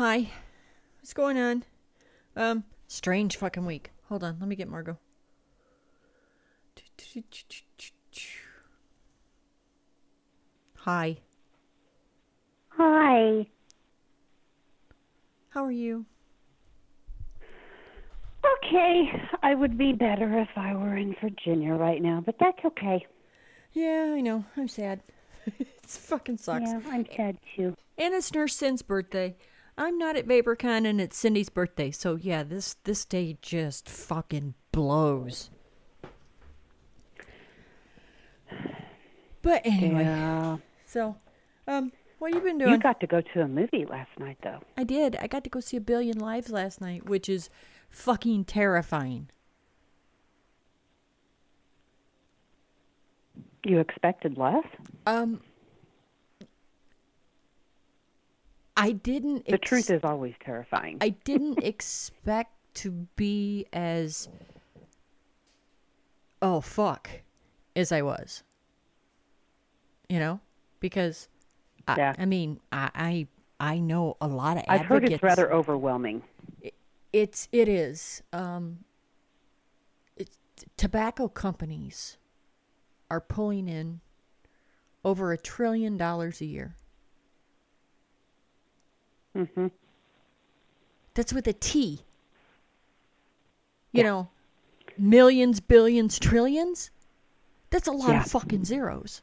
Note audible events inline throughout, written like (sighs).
Hi. What's going on? Um, strange fucking week. Hold on, let me get Margot. Hi. Hi. How are you? Okay, I would be better if I were in Virginia right now, but that's okay. Yeah, I know. I'm sad. (laughs) it's fucking sucks. Yeah, I'm sad too. And it's Nurse Cin's birthday. I'm not at VaporCon and it's Cindy's birthday, so yeah, this this day just fucking blows. But anyway, Yeah. so um, what you been doing? You got to go to a movie last night, though. I did. I got to go see a billion lives last night, which is fucking terrifying. You expected less? Um, I didn't. The ex- truth is always terrifying. I didn't (laughs) expect to be as oh fuck as I was. You know, because I, Yeah. I mean, I, I I know a lot of I've heard it's rather overwhelming. It's it is. Um, it's tobacco companies are pulling in over a trillion dollars a year. Hmm That's with a T. You know, millions, billions, trillions. That's a lot Yeah. of fucking zeros.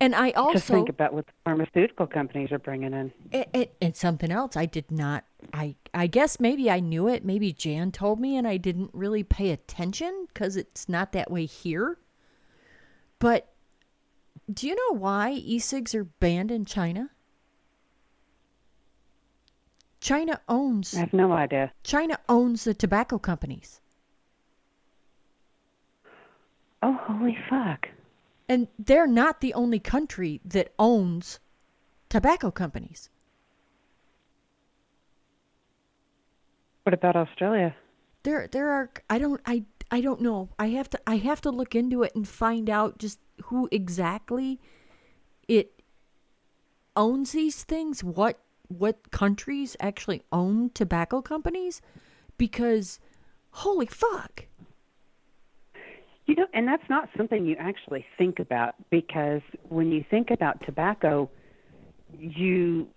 And I also Just think about what the pharmaceutical companies are bringing in. it, it, and something else I did not I I guess maybe I knew it maybe Jan told me and I didn't really pay attention cuz it's not that way here but do you know why e-cigs are banned in China China owns I have no idea. China owns the tobacco companies Oh, holy fuck. and they're not the only country that owns tobacco companies What about Australia? there there are i don't i i don't know i have to i have to look into it and find out just who exactly it owns these things what what countries actually own tobacco companies because holy fuck You know, and that's not something you actually think about because when you think about tobacco, you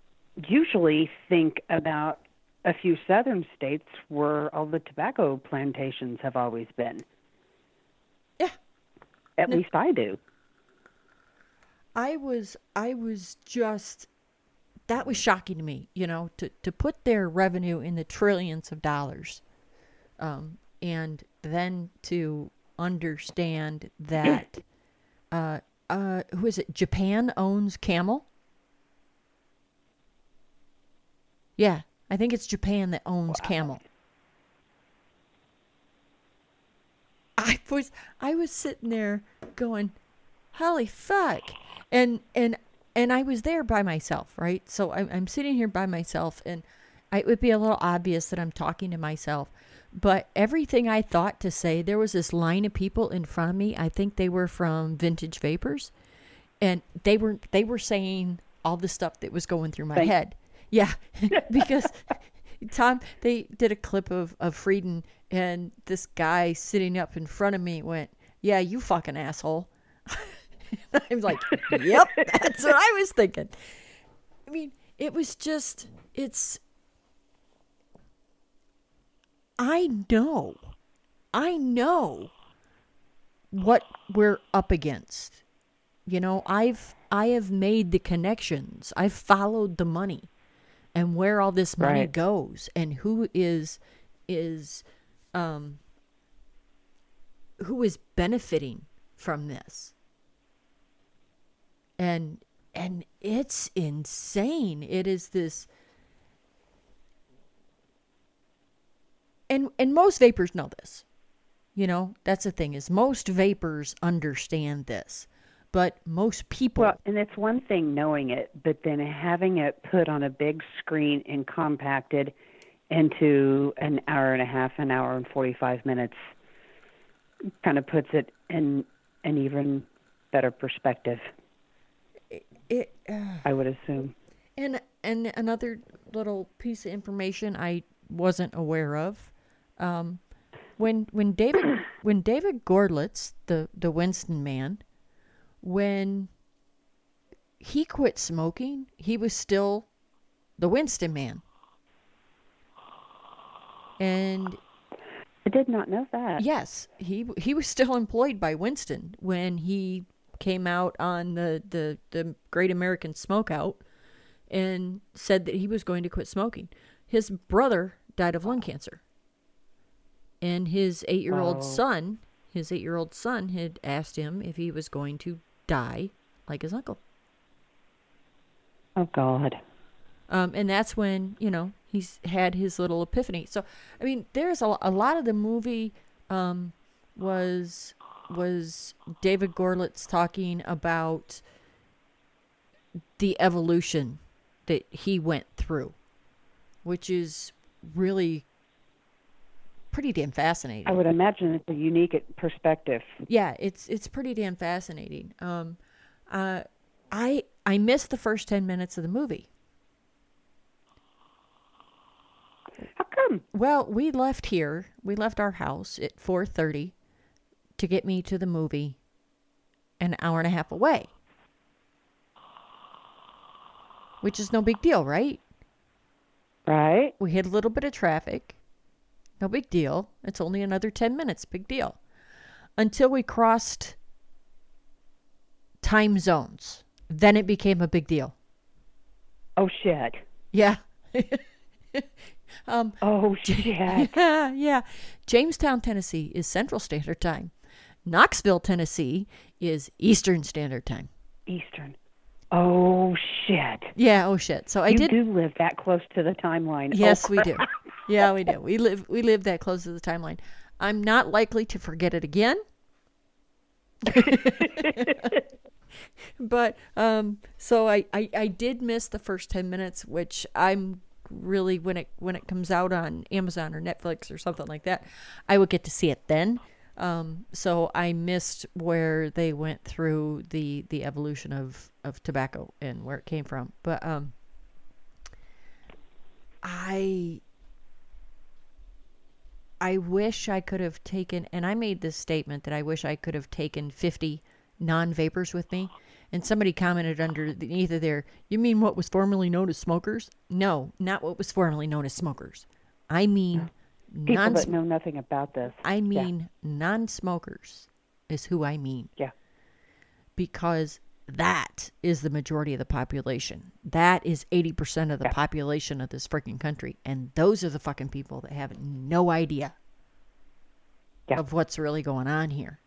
usually think about a few southern states where all the tobacco plantations have always been. yeah At least I do. I was I was just that was shocking to me, you know, to to put their revenue in the trillions of dollars, um, and then to understand that, (clears throat) uh, uh, who is it? Japan owns Camel. Yeah, I think it's Japan that owns Camel. I was I was sitting there going, holy fuck and and and i was there by myself right? So i'm, I'm sitting here by myself and I, it would be a little obvious that i'm talking to myself but everything i thought to say there was this line of people in front of me. I think they were from vintage vapors and they were they were saying all the stuff that was going through my Thank- head. Yeah (laughs) because tom they did a clip of of frieden and this guy sitting up in front of me went yeah you fucking asshole (laughs) (laughs) I'm like, yep, (laughs) that's what I was thinking. I mean, it was just, it's, I know, I know what we're up against. You know, I've, I have made the connections. I've followed the money and where all this money Right. goes and who is, is, um, who is benefiting from this. And and it's insane. It is this and and most vapors know this. You know, that's the thing is most vapors understand this. But most people Well, and it's one thing knowing it, but then having it put on a big screen and compacted into an hour and a half, an hour and 45 minutes kind of puts it in an even better perspective, I would assume. And and another little piece of information I wasn't aware of, um, when when David (coughs) when David Goerlitz, the the Winston man, when he quit smoking, he was still the Winston man. And I did not know that. Yes, he he was still employed by Winston when he came out on the the the Great American Smokeout and said that he was going to quit smoking. His brother died of lung cancer. And his 8-year-old Wow. son, his 8-year-old son had asked him if he was going to die like his uncle. Oh God. Um, and that's when you know he's had his little epiphany. So, I mean, there's a, a lot of the movie um, was was David Goerlitz talking about the evolution that he went through, which is really pretty damn fascinating. I would imagine it's a unique perspective. Yeah, it's it's pretty damn fascinating. Um, uh, I I missed the first ten minutes of the movie. How come? Well, we left here. We left our house at 4:30 to get me to the movie an hour and a half away. Which is no big deal, right? Right? We hit a little bit of traffic. No big deal. It's only another 10 minutes. Big deal. Until we crossed time zones. Then it became a big deal. Oh shit. Yeah. (laughs) um Oh (laughs) shit. yeah, (laughs) yeah. Jamestown, Tennessee is Central Standard Time. Knoxville, Tennessee is Eastern Standard Time. Eastern. Oh shit. Yeah, oh shit. So I you did do live that close to the timeline. Oh, Yes, we do. (laughs) Yeah, we do. We live we live that close to the timeline. I'm not likely to forget it again. (laughs) but um so I, I I did miss the first 10 minutes which I'm really when it when it comes out on Amazon or Netflix or something like that, I would get to see it then. Um, so I missed where they went through the the evolution of of tobacco and where it came from. But um, I I wish I could have taken, and I made this statement that I wish I could have taken 50 non vapors with me. And somebody commented underneath of there, you mean what was formerly known as smokers? No, not what was formerly known as smokers. I mean People non that know nothing about this. I mean non smokers is who I mean. Yeah. Because that is the majority of the population. That is 80% of the Yeah. population of this freaking country. And those are the fucking people that have no idea Yeah. of what's really going on here.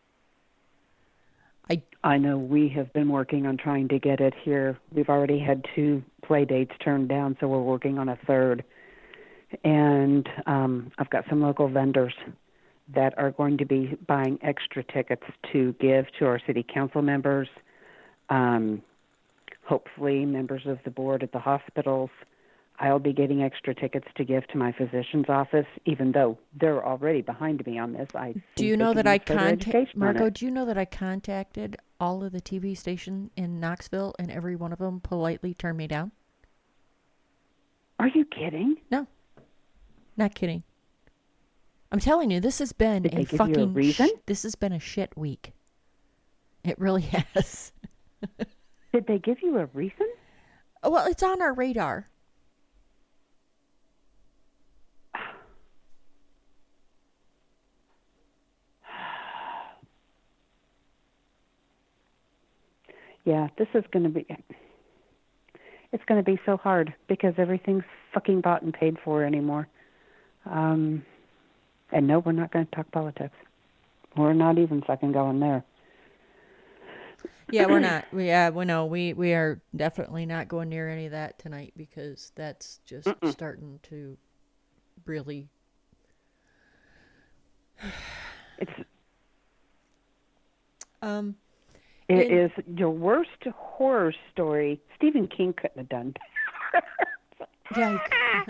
I I know we have been working on trying to get it here. We've already had two play dates turned down, so we're working on a third. And um, I've got some local vendors that are going to be buying extra tickets to give to our city council members, um, hopefully, members of the board at the hospitals. I'll be getting extra tickets to give to my physician's office, even though they're already behind me on this. I do you know that I use further contact education on Marco, do you know that I contacted all of the TV station in Knoxville and every one of them politely turned me down? Are you kidding? No. Not kidding. I'm telling you, this has been Did a they give you a fucking reason? sh- this has been a shit week. It really (laughs) has. Did they give you a reason? well, it's on our radar. (sighs) Yeah, this is going to be. It's going to be so hard because everything's fucking bought and paid for anymore. Um, and no, we're not going to talk politics. We're not even fucking going there. Yeah, we're (clears throat) not. We yeah, we know we we are definitely not going near any of that tonight because that's just starting to really. (sighs) It's Um, it In- is your worst horror story. Stephen King couldn't have done (laughs) yeah. (laughs)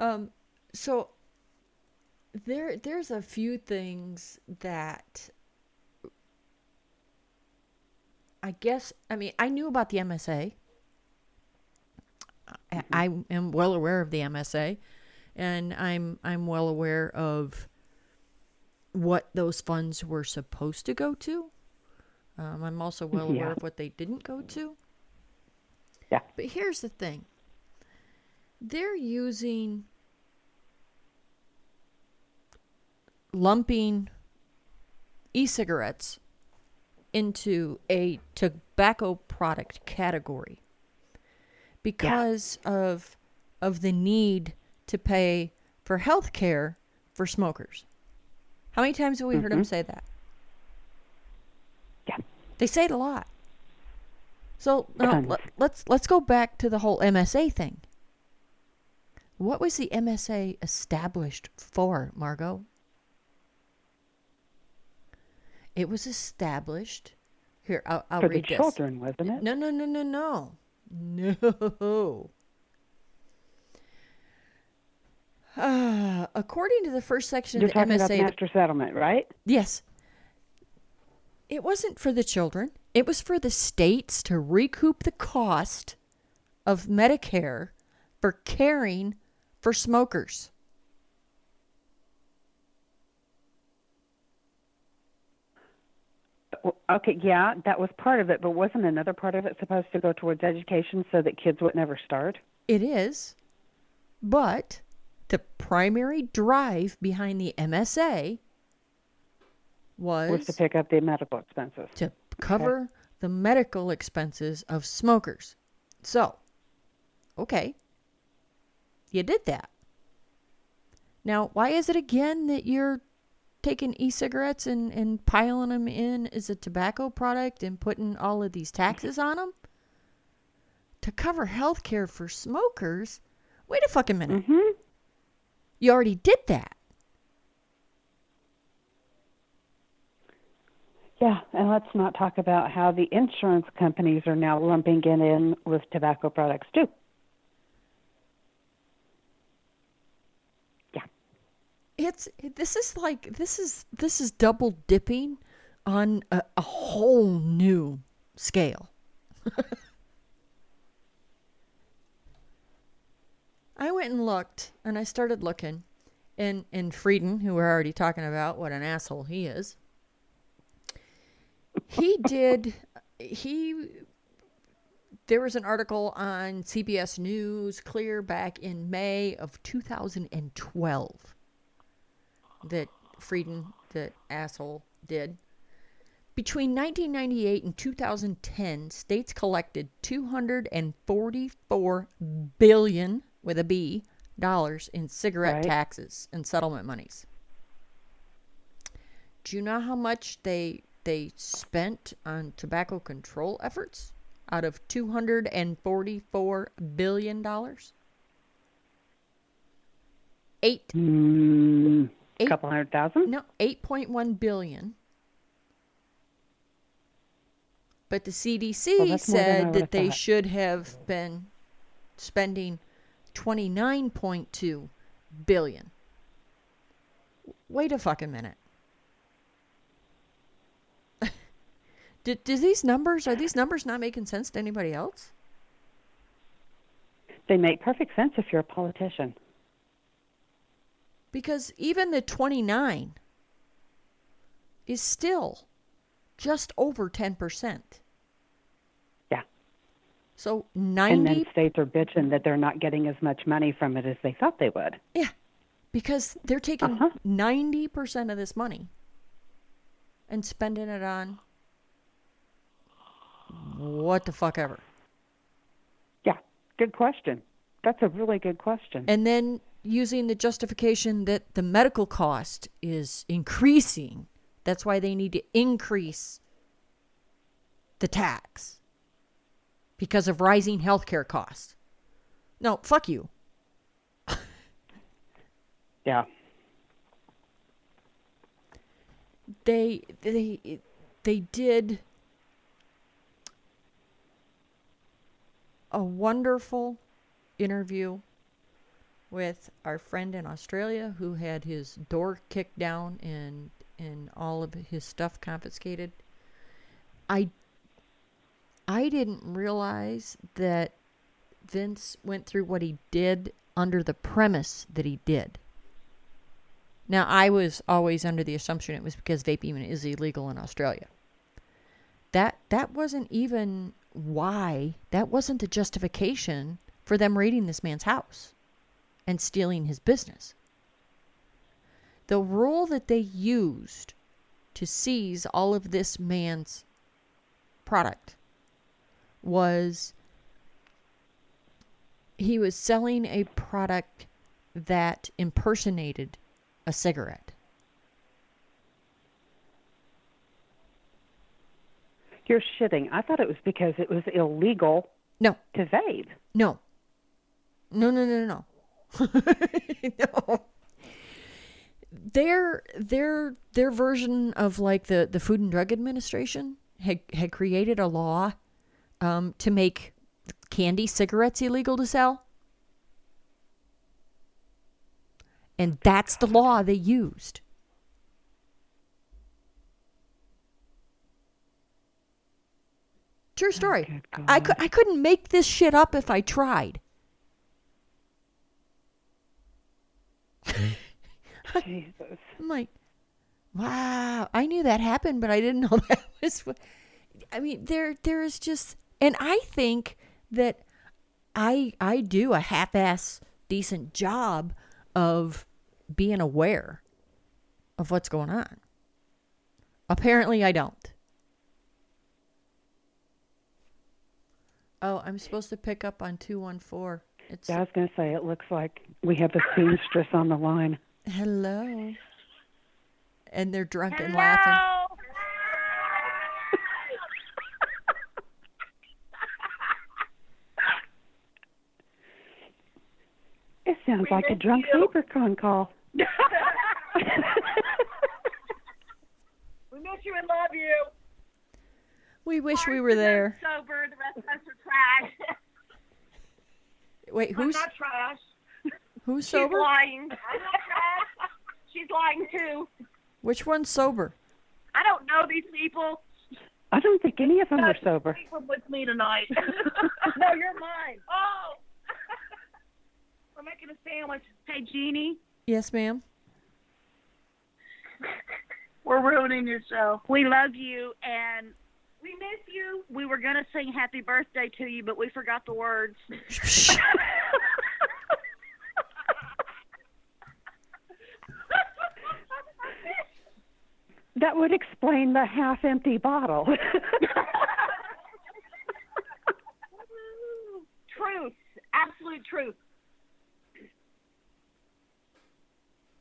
um. So there there's a few things that I guess I mean I knew about the MSA. I, I am well aware of the MSA, and I'm I'm well aware of what those funds were supposed to go to. Um, I'm also well aware Yeah. of what they didn't go to. Yeah. But here's the thing. They're using lumping e-cigarettes into a tobacco product category because of of the need to pay for health care for smokers. How many times have we heard mm-hmm. them say that? Yeah. They say it a lot. So now Tons. let, let's let's go back to the whole MSA thing. What was the MSA established for, Margot? It was established. Here, I'll, I'll For the read this. children, wasn't it? No, no, no, no, no. No. Uh, (sighs) according to the first section You're of the talking MSA, about the- master settlement, right? yes, it wasn't for the children. It was for the states to recoup the cost of Medicare for caring for smokers. Okay, yeah, that was part of it, but wasn't another part of it supposed to go towards education so that kids would never start? It is, but the primary drive behind the MSA was, Was to pick up the medical expenses. to cover the medical expenses of smokers. So, okay, you did that. Now, why is it again that you're taking e-cigarettes and, and piling them in as a tobacco product and putting all of these taxes on them? To cover health care for smokers? Wait a fucking minute. Mm-hmm. You already did that. Yeah, and let's not talk about how the insurance companies are now lumping it in with tobacco products too. It's this is like this is this is double dipping on a, a whole new scale. (laughs) I went and looked and I started looking and and Frieden, who we're already talking about, what an asshole he is. He did he there was an article on CBS News clear back in May of 2012 that Frieden, the asshole, did. Between 1998 and 2010, states collected 244 billion with a B dollars in cigarette Right. taxes and settlement monies. Do you know how much they they spent on tobacco control efforts out of 244 billion dollars? 8 Mm, a couple hundred thousand? no, 8.1 billion. But the CDC Well, that's more than I said that they thought. should have been spending 29.2 billion. Wait a fucking minute. (laughs) do, do these numbers are these numbers not making sense to anybody else? They make perfect sense if you're a politician. Because even the 29 is still just over 10%. Yeah. So 90 And 90 then states are bitching that they're not getting as much money from it as they thought they would. yeah because they're taking Uh-huh. 90% of this money and spending it on what the fuck ever. Yeah, good question. That's a really good question. And then using the justification that the medical cost is increasing, That's why they need to increase the tax because of rising healthcare costs. No, fuck you. (laughs) Yeah. They they they did a wonderful interview with our friend in Australia who had his door kicked down and and all of his stuff confiscated. I I didn't realize that Vince went through what he did under the premise that he did. Now, I was always under the assumption it was because vaping is illegal in Australia. That that wasn't even why. That wasn't the justification for them raiding this man's house and stealing his business. The rule that they used to seize all of this man's product was he was selling a product that impersonated a cigarette. You're shitting. I thought it was because it was illegal No, to vape. no. No, no, no, no. (laughs) no. Their their their version of like the, the Food and Drug Administration had had created a law um, to make candy cigarettes illegal to sell. And that's the law they used. True story. good I, cou- I couldn't make this shit up if I tried. (laughs) Jesus. I'm like, wow, I knew that happened, but I didn't know (laughs) that was. What, I mean, there there is just, and I think that I I do a half-ass decent job of being aware of what's going on. Apparently, I don't. Oh, I'm supposed to pick up on two one four. It's Yeah, I was going to say, it looks like we have a seamstress on the line. hello, and they're drunk and laughing. It sounds like a drunk leprechaun call. (laughs) We miss you and love you. We wish we were there. Sober, the rest of us are trash. Wait, I'm who's not trash. Who's She's sober? She's lying. I'm not trash. She's lying too. Which one's sober? I don't know these people. I don't think any of them are sober. Sleep with me tonight. (laughs) no, you're mine. Oh. (laughs) We're making a sandwich. Hey, Jeannie, Yes, ma'am. (laughs) we're ruining your show. We love you and we miss you. We were gonna sing happy birthday to you, but we forgot the words. That would explain the half empty bottle. (laughs) truth, absolute truth.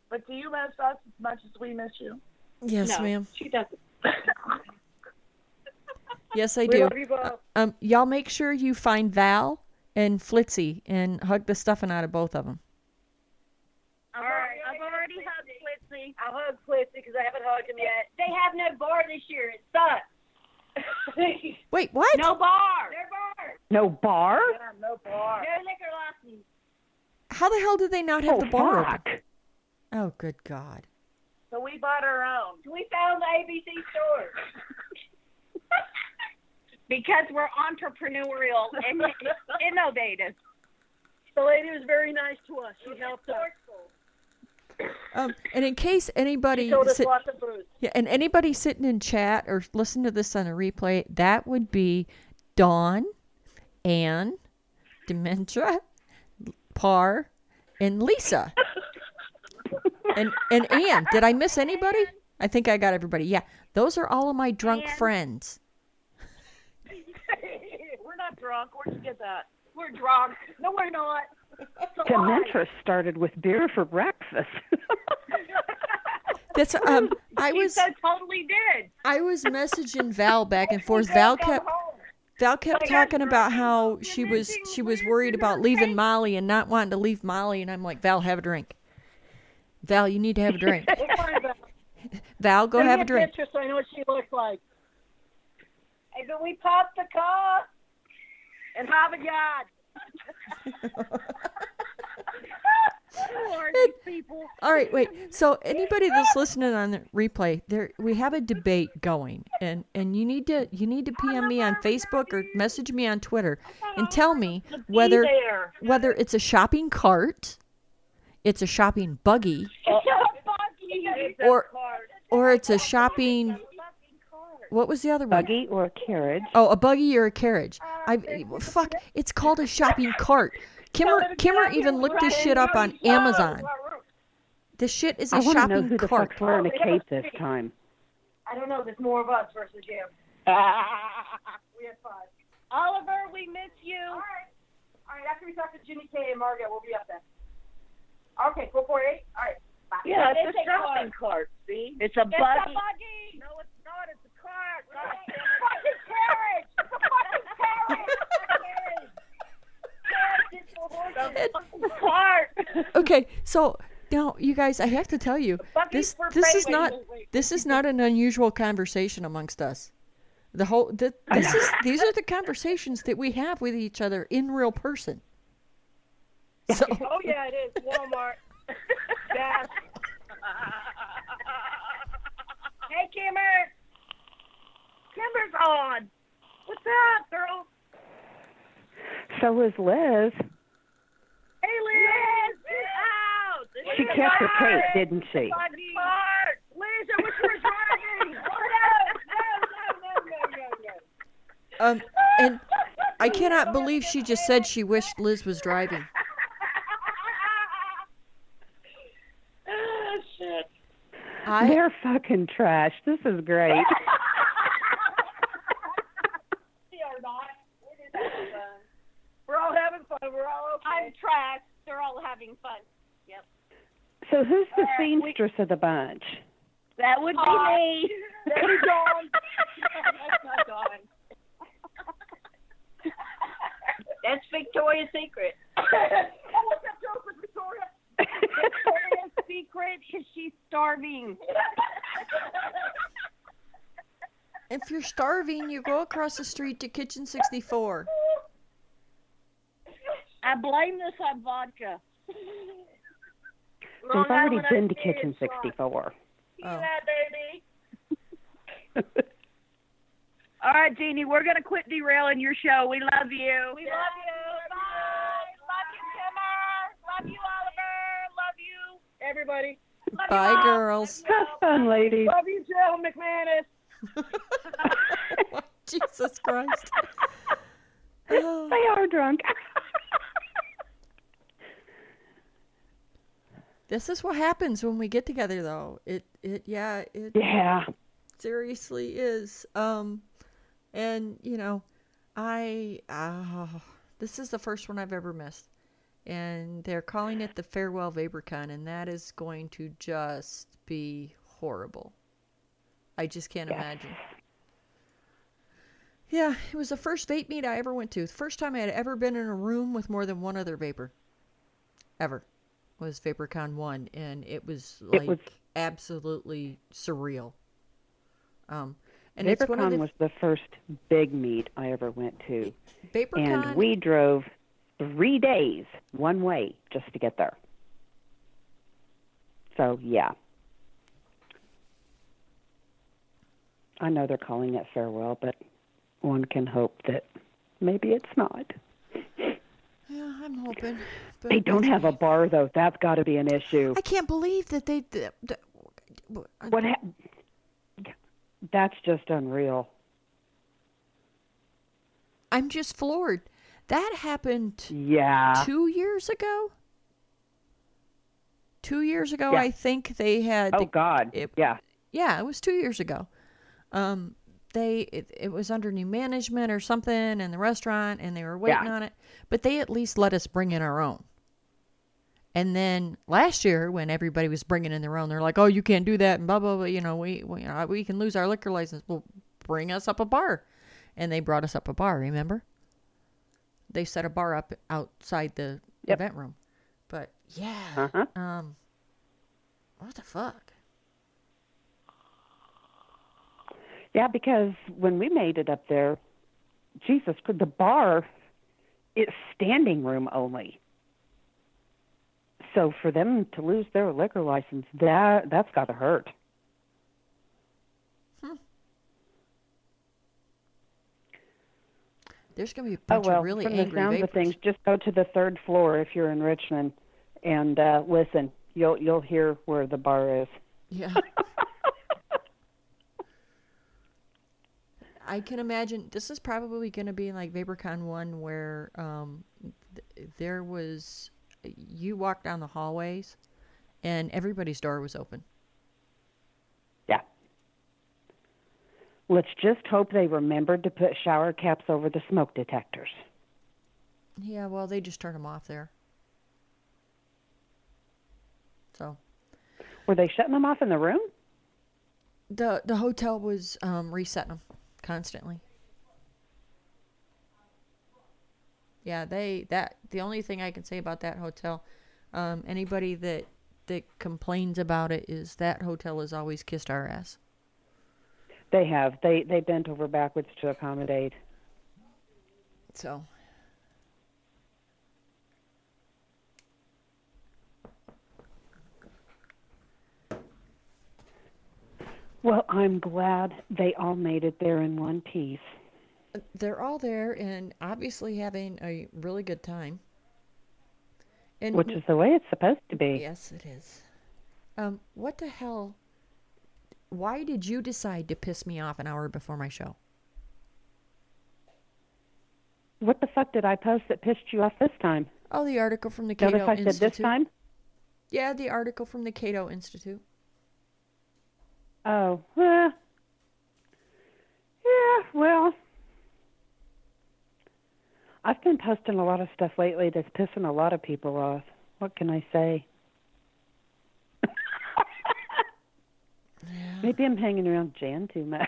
But do you miss us as much as we miss you? Yes, no, ma'am. She doesn't. (laughs) Yes, I we do. love you both. Um, y'all make sure you find Val and Flitzy and hug the stuffing out of both of them. All right, I've already hugged Flitzy. I hugged Flitzy because I haven't hugged him yet. They have no bar this year. It sucks. (laughs) Wait, what? No bar. no bar. no bar? Yeah, no bar. No liquor license. How the hell do they not have Oh, the bar open? fuck. Oh, good God. So we bought our own We found the ABC store. (laughs) because we're entrepreneurial and (laughs) innovative. The lady was very nice to us. She helped us. Um, and in case anybody, sit- lots of booze. yeah, and anybody sitting in chat or listen to this on a replay, that would be Dawn, Anne, Dementia, Par, and Lisa. (laughs) and and Anne, did I miss anybody? I think I got everybody. Yeah, those are all of my drunk Anne. friends. (laughs) We're not drunk. Where'd you get that? We're drunk. No, we're not. It's. Dementia started with beer for breakfast. (laughs) That's um I was so totally did. I was messaging Val back and forth. Val kept Val kept talking about how she was she was worried about leaving Molly and not wanting to leave Molly, and I'm like, Val, have a drink. Val, you need to have a drink. (laughs) Val, go have a drink. Picture so I know what she looks like. Hey, do we pop the car? And have a yard. Who are these people? All right, wait. So anybody that's listening on the replay, there we have a debate going, and and you need to you need to PM me on Facebook or message me on Twitter and tell me whether whether it's a shopping cart, it's a shopping buggy, or or it's a shopping. What was the other one? Buggy or a carriage? Oh, a buggy or a carriage. I fuck. It's called a shopping cart. Kimmer Kimmer even looked this shit up on Amazon. This shit is a I want to know shopping who the cart. fuck's wearing a cape this time. I don't know. There's more of us versus you. Ah. (laughs) We have fun. Oliver, we miss you. All right. All right. After we talk to Jeannie K and Margaret, we'll be up there. Okay. Four four eight. All right. Bye. Yeah, it's, It's a a car. shopping cart. See, it's a It's buggy. a buggy. No, it's not. It's a cart. It's a fucking carriage. It's a carriage. Carriage is for Okay, so now you guys, I have to tell you, this this is not this is not an unusual conversation amongst us. The whole th- this is these are the conversations that we have with each other in real person. So Oh yeah, it is Walmart. (laughs) Hey, Kimmer. Kimber's on. What's up, girl? So is Liz. Hey, Liz. Out. This She kept her cart. cape, didn't she? Liz, I wish you were driving. (laughs) No, no, no, no, no, no. um and I cannot believe she just said she wished Liz was driving. (laughs) oh, shit. I They're fucking trash. This is great. (laughs) We are not. It is having fun. We're all having fun. We're all okay. I'm trash. They're all having fun. So who's the seamstress of the bunch? That would be Aw. me. That's (laughs) Dawn. That's not Dawn. That's Victoria's Secret. oh, what's that joke with Victoria? Victoria's Secret is she's starving. if you're starving, you go across the street to Kitchen 64. I blame this on vodka. We've already been to Kitchen 64. Oh. baby. (laughs) All right, Jeannie, we're gonna quit derailing your show. We love you. We love you. Bye. Love you, Kimmer. Love you, Oliver. Love you, everybody. Love Bye all. girls. Have fun, ladies. Love you, Joe McManus. (laughs) Jesus Christ. (laughs) They are drunk. This is what happens when we get together though. It it yeah, it yeah. seriously is. Um and you know, I uh, this is the first one I've ever missed. And they're calling it the Farewell VaporCon and that is going to just be horrible. I just can't imagine. Yeah, it was the first vape meet I ever went to. The first time I had ever been in a room with more than one other vapor. Ever. Was VaporCon 1 and it was like It was- absolutely surreal. Um and one VaporCon the was the first big meet I ever went to. VaporCon And we drove three days one way just to get there. So, yeah. I know they're calling it farewell, but one can hope that maybe it's not. (laughs) I'm hoping. They don't have a bar, though. That's got to be an issue. I can't believe that they th- th- What? Ha- that's just unreal. I'm just floored. That happened Yeah. two years ago. Two years ago, Yeah. I think they had. Oh God. it- yeah. yeah, it was two years ago. Um, they it, it was under new management or something in the restaurant, and they were waiting Yeah. on it. But they at least let us bring in our own. And then last year, when everybody was bringing in their own, they're like, "Oh, you can't do that," and blah blah blah. You know, we we, uh, we can lose our liquor license. Well, bring us up a bar, and they brought us up a bar. Remember? They set a bar up outside the Yep. event room. But yeah, Uh-huh. um, what the fuck? Yeah, because when we made it up there, Jesus, the bar is standing room only. So for them to lose their liquor license, that that's got to hurt. There's gonna be a Oh bunch well, of really from the angry sounds of vapors. things, just go to the third floor if you're in Richmond, and uh, listen. You'll you'll hear where the bar is. Yeah. (laughs) (laughs) I can imagine this is probably going to be like VaporCon 1 where um, th- there was you walk down the hallways and everybody's door was open. Yeah. Let's just hope they remembered to put shower caps over the smoke detectors. Yeah, well, they just turned them off there. So, Were they shutting them off in the room? the the hotel was um, resetting them constantly. Yeah, they that the only thing I can say about that hotel, um, anybody that that complains about it is that hotel has always kissed our ass. They have. They they bent over backwards to accommodate. So Well, I'm glad they all made it there in one piece. they're all there and obviously having a really good time. And Which is the way it's supposed to be. yes, it is. Um, what the hell? Why did you decide to piss me off an hour before my show? What the fuck did I post that pissed you off this time? Oh, the article from the Cato Notice I said Institute. this time? Yeah, the article from the Cato Institute. Oh, well. Yeah, well. I've been posting a lot of stuff lately that's pissing a lot of people off. What can I say? Maybe I'm hanging around Jan too much.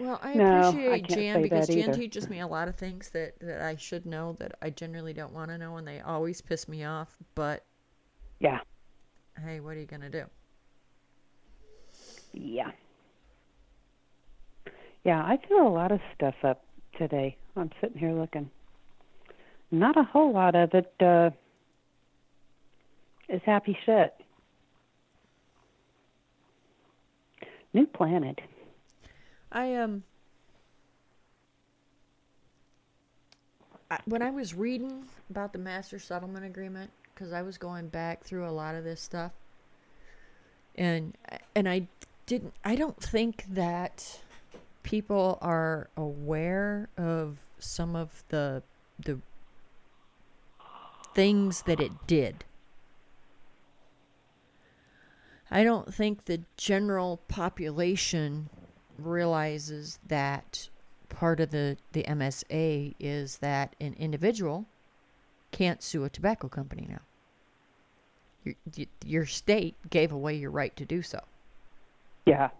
Well, I No, appreciate can't Jan because Jan either. teaches me a lot of things that, that I should know that I generally don't want to know, and they always piss me off. But yeah, hey, what are you gonna do? yeah. Yeah, I threw a lot of stuff up today. I'm sitting here looking. Not a whole lot of it uh, is happy shit. New planet. I um I, when I was reading about the master settlement agreement because I was going back through a lot of this stuff and and I didn't I don't think that people are aware of some of the the things that it did. I don't think the general population realizes that part of the, the MSA is that an individual can't sue a tobacco company now. Your, your state gave away your right to do so. Yeah.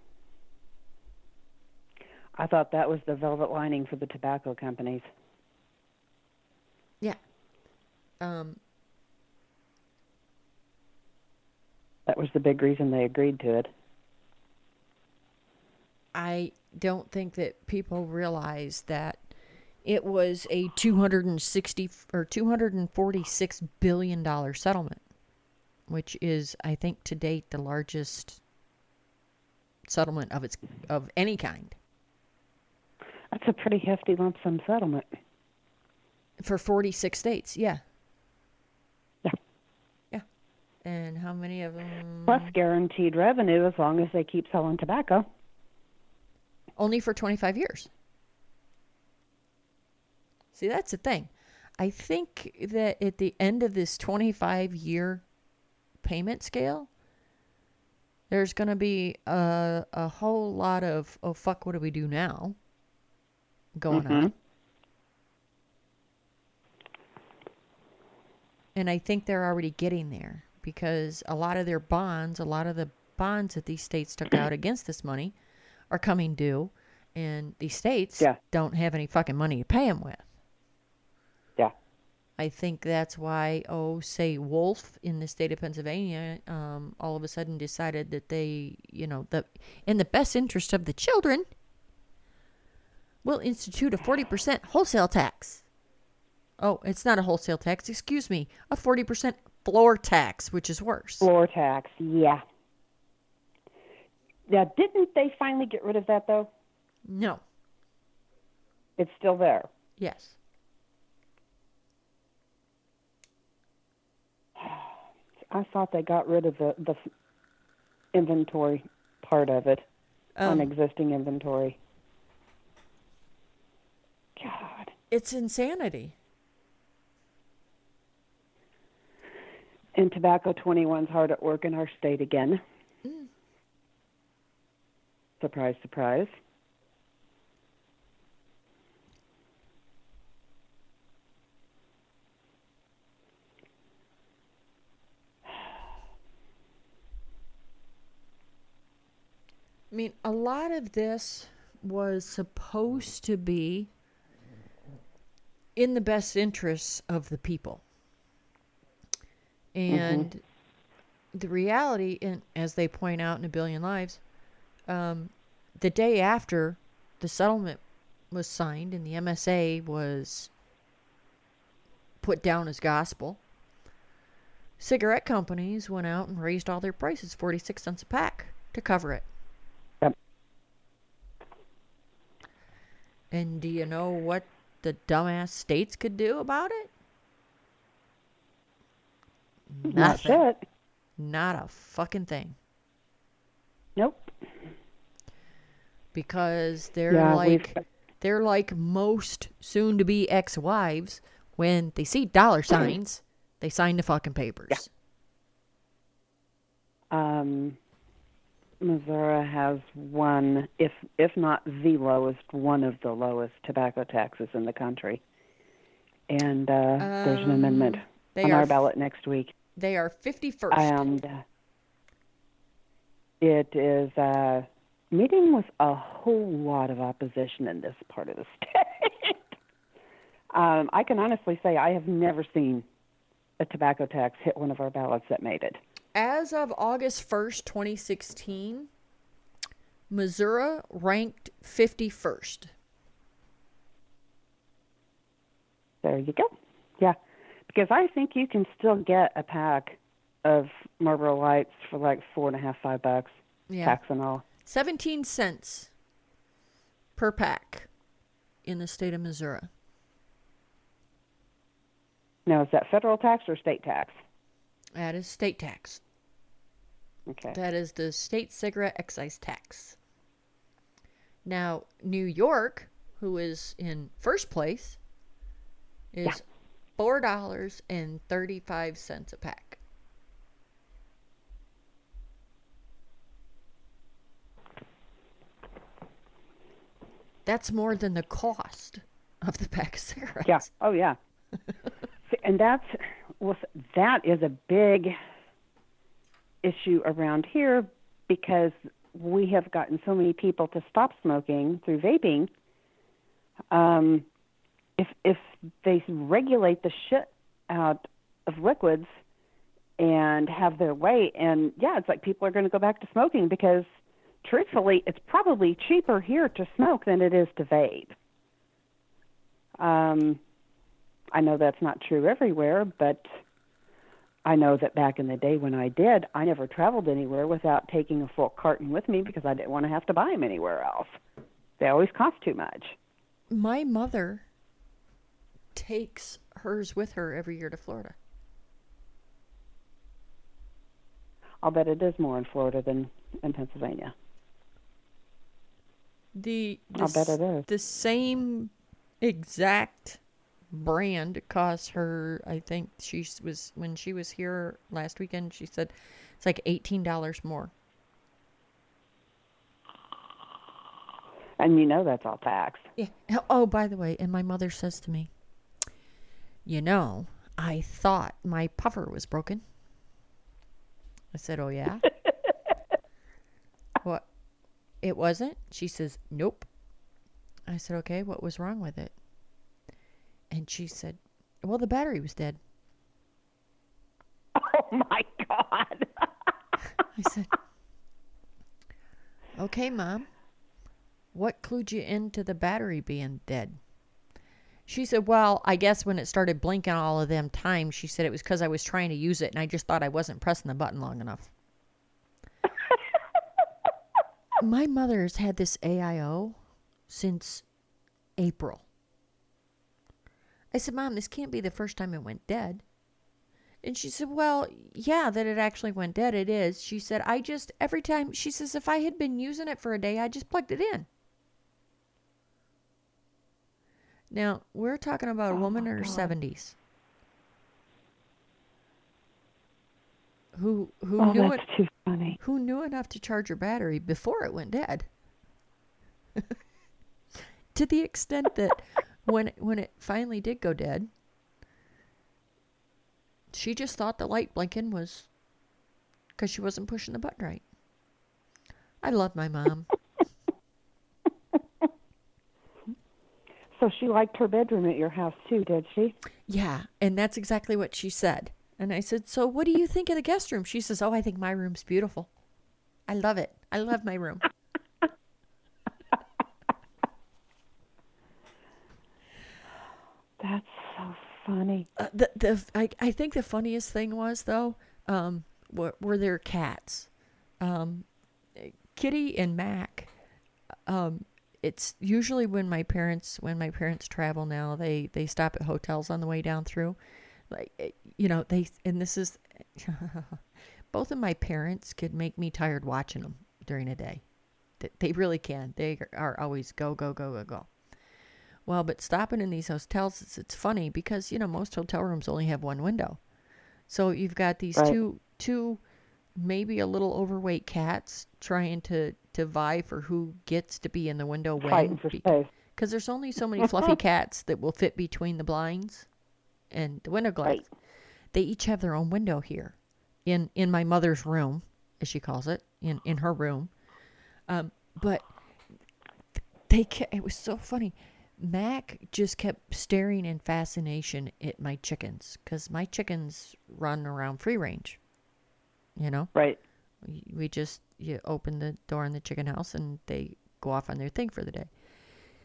I thought that was the velvet lining for the tobacco companies. Yeah. Um, That was the big reason they agreed to it. I don't think that people realize that it was a 260 f- or 246 billion dollar settlement, which is I think to date the largest settlement of its of any kind That's a pretty hefty lump sum settlement. for 46 states. Yeah. Yeah. Yeah. And how many of them Plus guaranteed revenue as long as they keep selling tobacco. only for 25 years. See, that's the thing. I think that at the end of this 25 year payment scale, there's going to be a, a whole lot of, oh, fuck, what do we do now? going mm-hmm. on. And I think they're already getting there because a lot of their bonds, a lot of the bonds that these states took out (clears throat) against this money are coming due. And these states Yeah. don't have any fucking money to pay them with. I think that's why, oh, say Wolf in the state of Pennsylvania, um, all of a sudden decided that they, you know, the in the best interest of the children, will institute a forty percent wholesale tax. Oh, it's not a wholesale tax. Excuse me, a forty percent floor tax, which is worse. Floor tax, yeah. Now, didn't they finally get rid of that though? No. It's still there. Yes. I thought they got rid of the the inventory part of it on Um, existing inventory. God, it's insanity. and tobacco 21's hard at work in our state again. Surprise, surprise. I mean, a lot of this was supposed to be in the best interests of the people. And the reality, in, as they point out in A Billion Lives, um, the day after the settlement was signed and the MSA was put down as gospel, cigarette companies went out and raised all their prices 46 cents a pack to cover it. And do you know what the dumbass states could do about it? Not Nothing. shit. Not a fucking thing. Nope. Because they're Yeah, like we've they're like most soon to be ex wives when they see dollar signs, they sign the fucking papers. um, Missouri has one, if if not the lowest, one of the lowest tobacco taxes in the country. And uh, there's an amendment Um, They on our ballot next week. They are fifty first. And uh, it is uh, meeting with a whole lot of opposition in this part of the (laughs) state. um, I can honestly say I have never seen a tobacco tax hit one of our ballots that made it. As of August 1st, 2016, Missouri ranked 51st. There you go. Yeah, because I think you can still get a pack of Marlboro Lights for like four and a half, five bucks, Yeah. tax and all. 17 cents per pack in the state of Missouri. Now, is that federal tax or state tax? That is state tax. Okay. That is the state cigarette excise tax. Now, New York, who is in first place, is four dollars and thirty-five cents a pack. That's more than the cost of the pack of cigarettes. Yeah. Oh, yeah. (laughs) And that's well, that is a big issue around here because we have gotten so many people to stop smoking through vaping. Um, if if they regulate the shit out of liquids and have their way, and yeah, it's like people are going to go back to smoking because, truthfully, it's probably cheaper here to smoke than it is to vape. Um, I know that's not true everywhere, but I know that back in the day when I did, I never traveled anywhere without taking a full carton with me because I didn't want to have to buy them anywhere else. They always cost too much. My mother takes hers with her every year to Florida. I'll bet it is more in Florida than in Pennsylvania. The, the I'll bet it is. The same exact brand costs her. I think she was when she was here last weekend. She said it's like eighteen dollars more. And you know that's all tax Yeah. Oh, by the way, and my mother says to me, "You know, I thought my puffer was broken. I said, Oh, yeah? (laughs) what? It wasn't? She says, Nope. I said, Okay, what was wrong with it? And she said, Well, the battery was dead. (laughs) Oh my God. I said, Okay, Mom. What clued you into the battery being dead? She said, Well, I guess when it started blinking all of them times, she said it was because I was trying to use it and I just thought I wasn't pressing the button long enough. (laughs) My mother's had this AIO since April. I said, Mom, this can't be the first time it went dead. And she said, Well, yeah, that it actually went dead. It is. She said, I just, every time, she says, if I had been using it for a day, I just plugged it in. Now, we're talking about a Oh woman my in her God. 70s who who Oh, knew it too funny. who knew enough to charge her battery before it went dead. (laughs) to the extent that when it, when it finally did go dead, she just thought the light blinking was because she wasn't pushing the button right. I love my mom. (laughs) So she liked her bedroom at your house too, did she? Yeah, and that's exactly what she said. And I said, "So what do you think of the guest room?" She says, "Oh, I think my room's beautiful. I love it. I love my room." That's so funny. Uh, the the I, I think the funniest thing was though um were, were their cats. Um kitty and mac um it's usually when my parents when my parents travel now they they stop at hotels on the way down through. Like eh, you know they and this is (laughs) both of my parents could make me tired watching them during a day. Th- they really can. They are always go go go go go well, but stopping in these hotels, it's, it's funny because you know most hotel rooms only have one window, so you've got these Right. two two maybe a little overweight cats trying to to vie for who gets to be in the window when Fighting for space. (laughs) because there's only so many fluffy cats that will fit between the blinds and the window glass. Right. They each have their own window here, in in my mother's room, as she calls it, in in her room. Um, but they it was so funny. Mac just kept staring in fascination at my chickens because my chickens run around free range. You know, Right. we, we just you open the door in the chicken house and they go off on their thing for the day.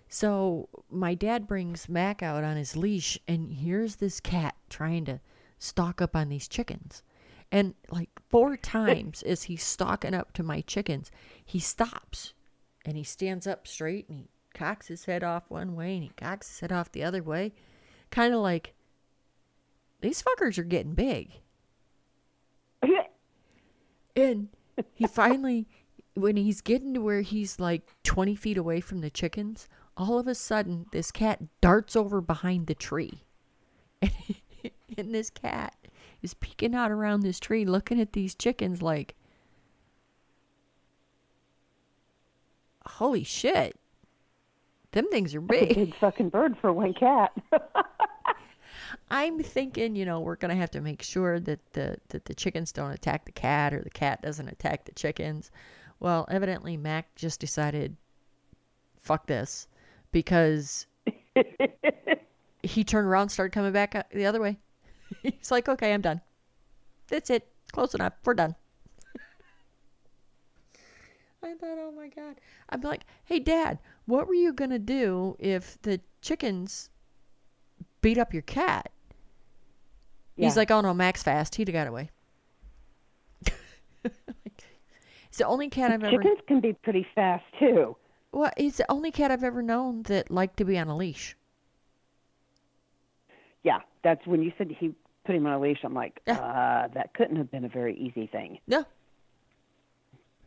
So my dad brings Mac out on his leash, and here's this cat trying to stalk up on these chickens. And like four (laughs) times as he's stalking up to my chickens, he stops and he stands up straight and he cocks his head off one way and he cocks his head off the other way. Kind of like, these fuckers are getting big. (laughs) And he finally, when he's getting to where he's like 20 feet away from the chickens, all of a sudden this cat darts over behind the tree. And, (laughs) and this cat is peeking out around this tree looking at these chickens like, holy shit. Them things are big. big fucking bird for one cat. (laughs) I'm thinking, you know, we're gonna have to make sure that the that the chickens don't attack the cat or the cat doesn't attack the chickens. Well, evidently Mac just decided, fuck this, because (laughs) he turned around, and started coming back uh, the other way. (laughs) He's like, okay, I'm done. That's it. Close enough. We're done. Thought, oh my god. I'm like, hey, Dad, what were you gonna do if the chickens beat up your cat? Yeah. He's like, oh no, Mac's fast. He'd have got away. (laughs) it's the only cat I've ever. Chickens can be pretty fast too. Well, he's the only cat I've ever known that liked to be on a leash. Yeah, that's when you said he put him on a leash. I'm like, Yeah. uh, that couldn't have been a very easy thing. No.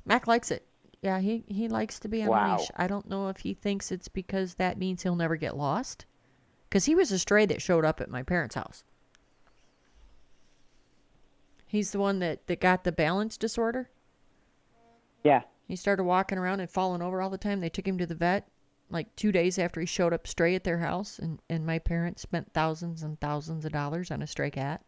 Mac likes it. Yeah, he, he likes to be on a leash. I don't know if he thinks it's because that means he'll never get lost. Because he was a stray that showed up at my parents' house. He's the one that, that got the balance disorder. Yeah. He started walking around and falling over all the time. They took him to the vet. like two days after he showed up stray at their house, and, and my parents spent thousands and thousands of dollars on a stray cat.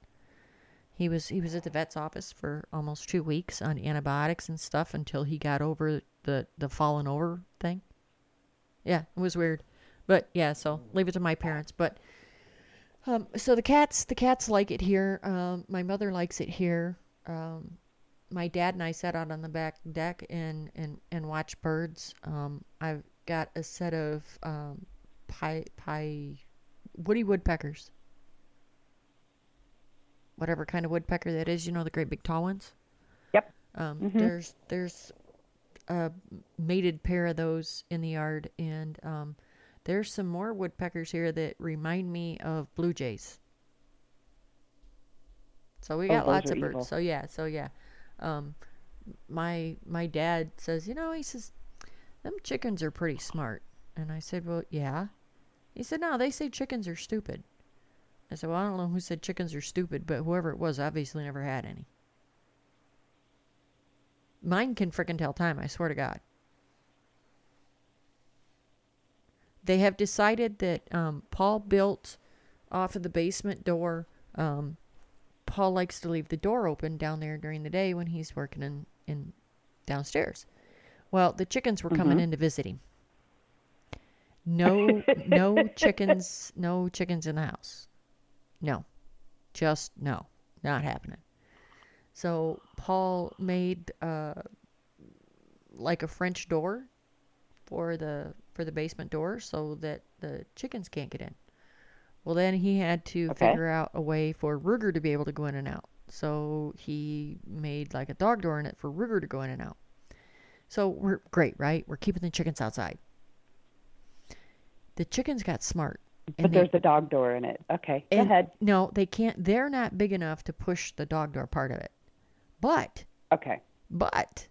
He was he was at the vet's office for almost two weeks on antibiotics and stuff until he got over the the fallen over thing. Yeah, it was weird, but yeah. So leave it to my parents. But um, so the cats the cats like it here. Um, my mother likes it here. Um, my dad and I sat out on the back deck and and and watched birds. Um, I've got a set of um, pie pie woody woodpeckers. Whatever kind of woodpecker that is, you know the great big tall ones. Yep. Um, Mhm. There's there's a mated pair of those in the yard, and um, there's some more woodpeckers here that remind me of blue jays. So we Oh, got those lots of birds. evil. So yeah, so yeah. Um, my my dad says, you know, he says, them chickens are pretty smart, and I said, well, yeah. He said, no, they say chickens are stupid. I said, well, I don't know who said chickens are stupid, but whoever it was obviously never had any. Mine can frickin' tell time, I swear to God. They have decided that um, Paul built off of the basement door. Um, Paul likes to leave the door open down there during the day when he's working in, in downstairs. Well, the chickens were coming Mhm. in to visit him. No, no (laughs) chickens, no chickens in the house. No, just no, not happening. So Paul made uh, like a French door for the for the basement door so that the chickens can't get in. Well, then he had to Okay. figure out a way for Ruger to be able to go in and out. So he made like a dog door in it for Ruger to go in and out. So we're great, right? We're keeping the chickens outside. The chickens got smart. But they- there's a dog door in it. Okay, go ahead. No, they can't. They're not big enough to push the dog door part of it. But, Okay. but,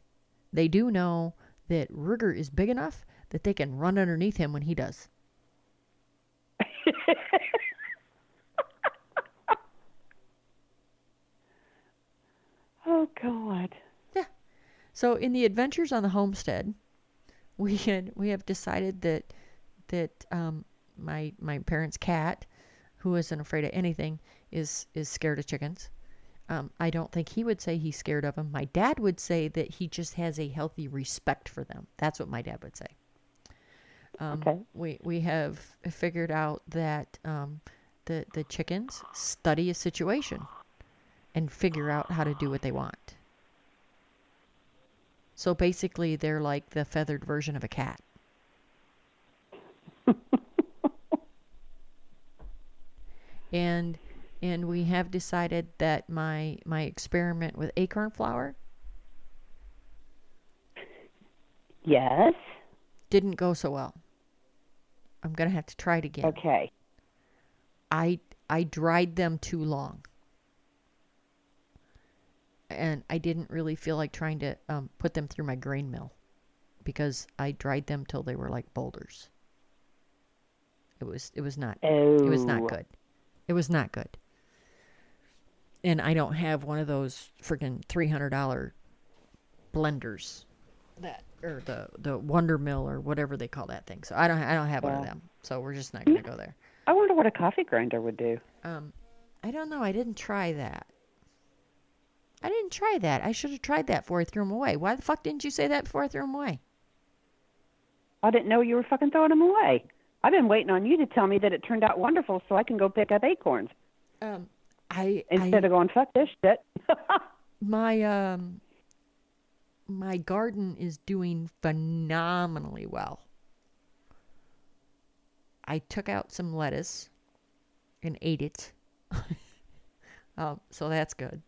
they do know that Ruger is big enough that they can run underneath him when he does. (laughs) oh God. Yeah. So in the adventures on the homestead, we had we have decided that that um, my my parents' cat, who isn't afraid of anything, is is scared of chickens. Um, I don't think he would say he's scared of them. My dad would say that he just has a healthy respect for them. That's what my dad would say. Um, Okay. We we have figured out that um, the the chickens study a situation and figure out how to do what they want. So basically, they're like the feathered version of a cat. And and we have decided that my my experiment with acorn flour Yes. didn't go so well. I'm gonna have to try it again. Okay. I I dried them too long. And I didn't really feel like trying to um, put them through my grain mill because I dried them till they were like boulders. It was it was not Oh. it was not good. It was not good. And I don't have one of those freaking three hundred dollar blenders that or the the Wonder Mill or whatever they call that thing. So I don't I don't have one of them. So we're just not gonna go there. I wonder what a coffee grinder would do. Um, I don't know. I didn't try that. I didn't try that. I should have tried that before I threw them away. Why the fuck didn't you say that before I threw them away? I didn't know you were fucking throwing them away. I've been waiting on you to tell me that it turned out wonderful so I can go pick up acorns Um, I, instead I of going fuck this shit. (laughs) my um my garden is doing phenomenally well. I took out some lettuce and ate it. (laughs) um, so that's good.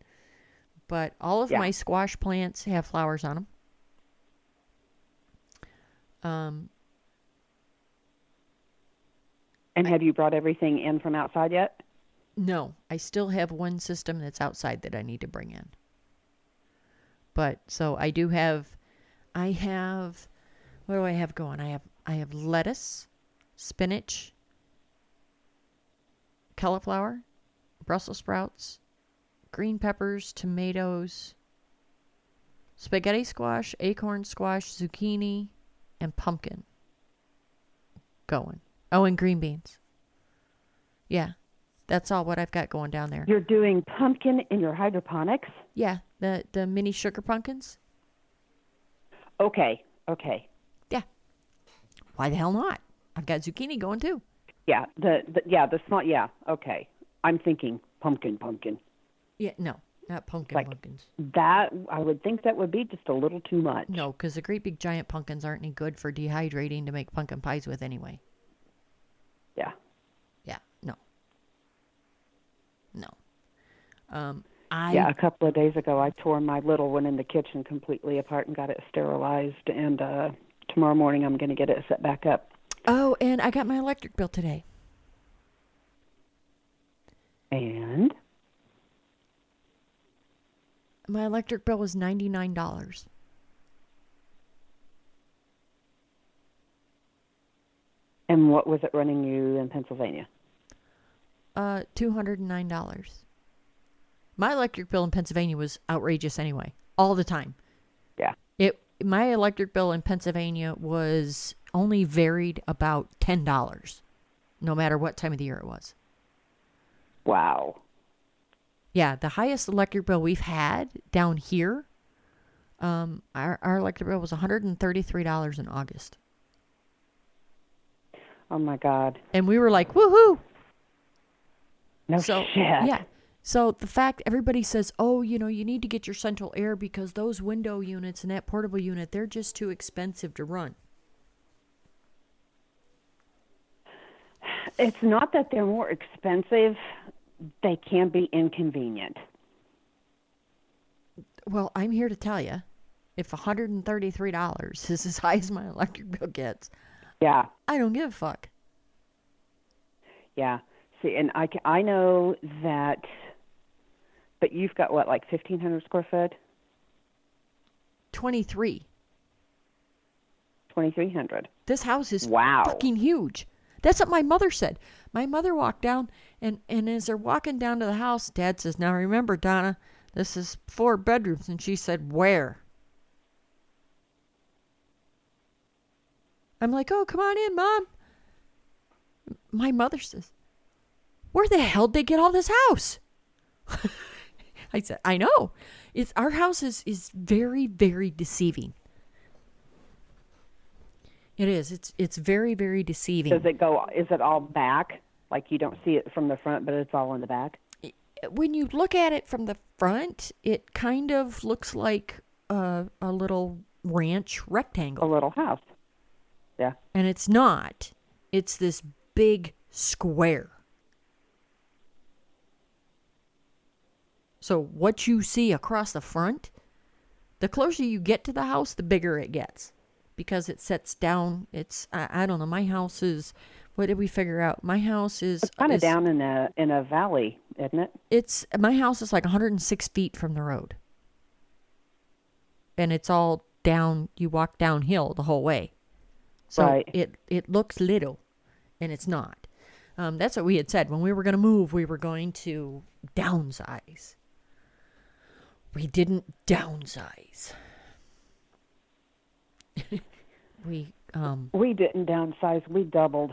But all of Yeah. my squash plants have flowers on them. Um, and have you brought everything in from outside yet? No, I still have one system that's outside that I need to bring in. But so I do have I have what do I have going? I have I have lettuce, spinach, cauliflower, Brussels sprouts, green peppers, tomatoes, spaghetti squash, acorn squash, zucchini, and pumpkin. going. Oh, and green beans. Yeah, that's all what I've got going down there. You're doing pumpkin in your hydroponics? Yeah, the the mini sugar pumpkins. Okay, okay. Yeah. Why the hell not? I've got zucchini going too. Yeah, the, the yeah, the small yeah, okay. I'm thinking pumpkin, pumpkin. Yeah, no, not pumpkin Like- pumpkins. That I would think that would be just a little too much. No, because the great big giant pumpkins aren't any good for dehydrating to make pumpkin pies with anyway. Yeah. Yeah, no. No. Um, I Yeah, a couple of days ago I tore my little one in the kitchen completely apart and got it sterilized and uh tomorrow morning I'm going to get it set back up. oh, and I got my electric bill today. And My electric bill was ninety nine dollars. And what was it running you in Pennsylvania? Uh, two hundred and nine dollars. My electric bill in Pennsylvania was outrageous anyway, all the time. Yeah. It my electric bill in Pennsylvania was only varied about ten dollars, no matter what time of the year it was. Wow. Yeah, the highest electric bill we've had down here, um, our our electric bill was one hundred and thirty three dollars in August, Oh my god. and we were like, woohoo! No so shit. yeah. So the fact everybody says, "Oh, you know, you need to get your central air because those window units and that portable unit, they're just too expensive to run." It's not that they're more expensive, they can be inconvenient. Well, I'm here to tell you, if $133 is as high as my electric bill gets, Yeah. I don't give a fuck. Yeah. See, and I, I know that, but you've got what, like 1,500 square foot? 23. 2,300. This house is Wow. fucking huge. That's what my mother said. My mother walked down, and, and as they're walking down to the house, Dad says, Now remember, Donna, this is four bedrooms. And she said, Where? I'm like, Oh, come on in, Mom. My mother says, Where the hell did they get all this house? (laughs) I said, I know. It's our house is, is very, very deceiving. It is. It's it's very, very deceiving. Does it go, is it all back? Like you don't see it from the front, but it's all in the back? when you look at it from the front, it kind of looks like a, a little ranch rectangle. A little house. Yeah. And it's not. It's this big square. So what you see across the front, the closer you get to the house, the bigger it gets. Because it sets down. It's I, I don't know. My house is. What did we figure out? My house is kind of down in a in a valley, isn't it? it's my house is like 106 feet from the road and it's all down you walk downhill the whole way so Right. it it looks little and it's not um, that's what we had said when we were going to move we were going to downsize we didn't downsize (laughs) we um We didn't downsize. We doubled.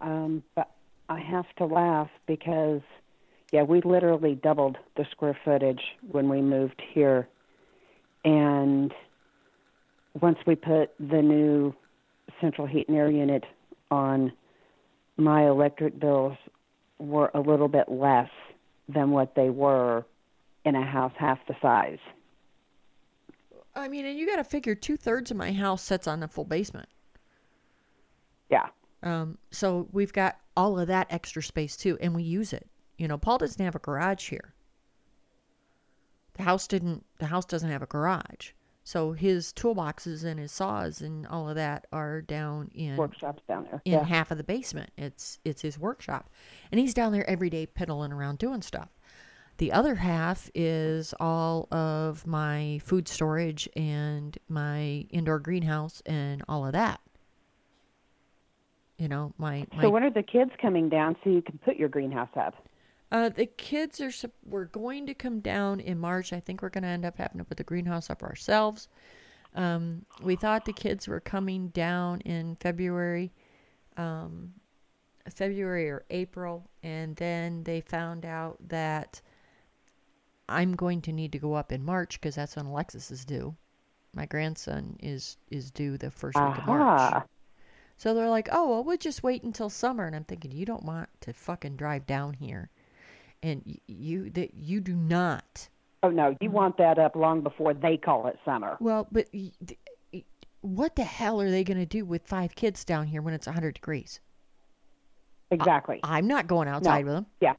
Um, but I have to laugh because, yeah, we literally doubled the square footage when we moved here. And once we put the new central heat and air unit on, my electric bills were a little bit less than what they were in a house half the size. i mean and you got to figure two-thirds of my house sits on a full basement Yeah. Um, so we've got all of that extra space too, and we use it. You know, Paul doesn't have a garage here. The house didn't. The house doesn't have a garage, so his toolboxes and his saws and all of that are down in Workshops down there. in yeah. half of the basement. It's it's his workshop, and he's down there every day piddling around doing stuff. The other half is all of my food storage and my indoor greenhouse and all of that. You know, my my So when are the kids coming down so you can put your greenhouse up? Uh, the kids are we're going to come down in March. I think we're going to end up having to put the greenhouse up ourselves. Um, we thought the kids were coming down in February. um, February or April, and then they found out that I'm going to need to go up in March because that's when Alexis is due. My grandson is is due the first week of March. So they're like, "Oh, well, we'll just wait until summer." And I'm thinking, you don't want to fucking drive down here, and you that you do not. Oh no, you want that up long before they call it summer. Well, but y- d- y- what the hell are they going to do with five kids down here when it's 100 degrees? Exactly. I'm not going outside with them. Yeah.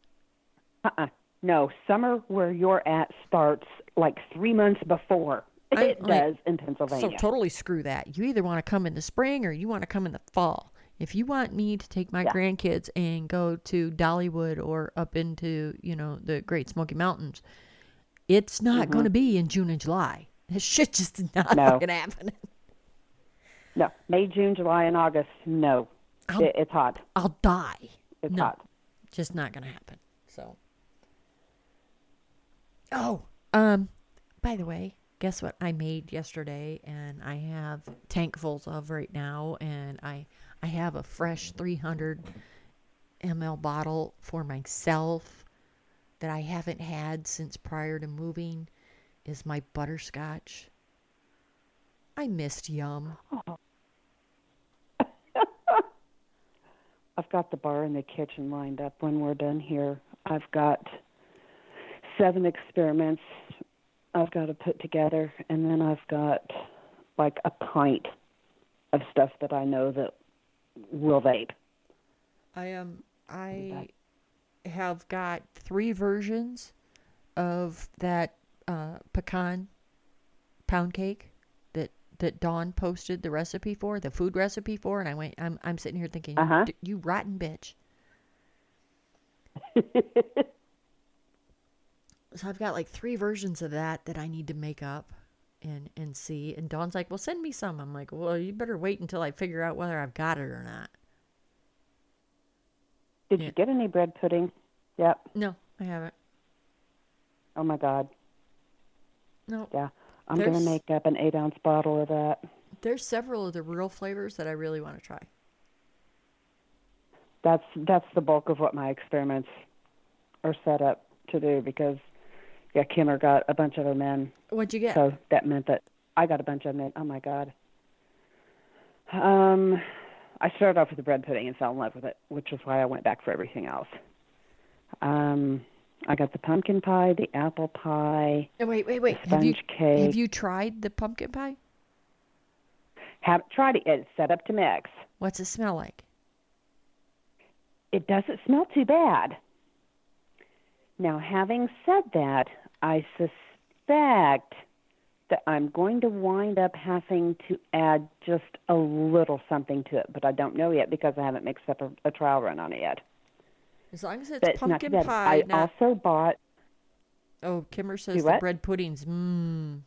Uh-uh. No, summer where you're at starts like three months before I- it like- does in Pennsylvania. So totally screw that. You either want to come in the spring or you want to come in the fall. If you want me to take my Yeah. grandkids and go to Dollywood or up into, you know, the Great Smoky Mountains, it's not going to be in June and July. (laughs) This shit just is not Mm-hmm. No. fucking happening. (laughs) no, May, June, July, and August. No, it, it's hot. I'll die. It's no, hot. just not going to happen. So. Oh, um, by the way, guess what I made yesterday, and I have tankfuls of right now, and I I have a fresh 300 ml bottle for myself that I haven't had since prior to moving. Is my butterscotch. I missed Yum. (laughs) I've got the bar in the kitchen lined up when we're done here. I've got seven experiments I've got to put together, and then I've got like a pint of stuff that I know that will vape. I am. I have got three versions of that uh, pecan pound cake that that Dawn posted the recipe for, the food recipe for, and I went. I'm I'm sitting here thinking, Uh-huh. "D- you rotten bitch. (laughs) So I've got like three versions of that that I need to make up and and see. And Dawn's like, "Well, send me some." I'm like, "Well, you better wait until I figure out whether I've got it or not." Did Yeah. you get any bread pudding? Yep. No, I haven't. Oh my God. No, Yeah. I'm gonna make up an eight ounce bottle of that. There's several of the real flavors that I really want to try. That's that's the bulk of what my experiments are set up to do because yeah, Kimmer got a bunch of them in, What'd you get? so that meant that I got a bunch of them in. Oh my God. Um, I started off with the bread pudding and fell in love with it, which is why I went back for everything else. Um, I got the pumpkin pie, the apple pie, Oh, wait, wait, wait. the Have you cake. have you tried the pumpkin pie? Have tried it. It's set up to mix. What's it smell like? it doesn't smell too bad. Now, having said that, I suspect that I'm going to wind up having to add just a little something to it, but I don't know yet because I haven't mixed up a, a trial run on it yet. As long as it's But not pumpkin pie. I not, also bought. oh, Kimmer says the bread puddings. Mmm.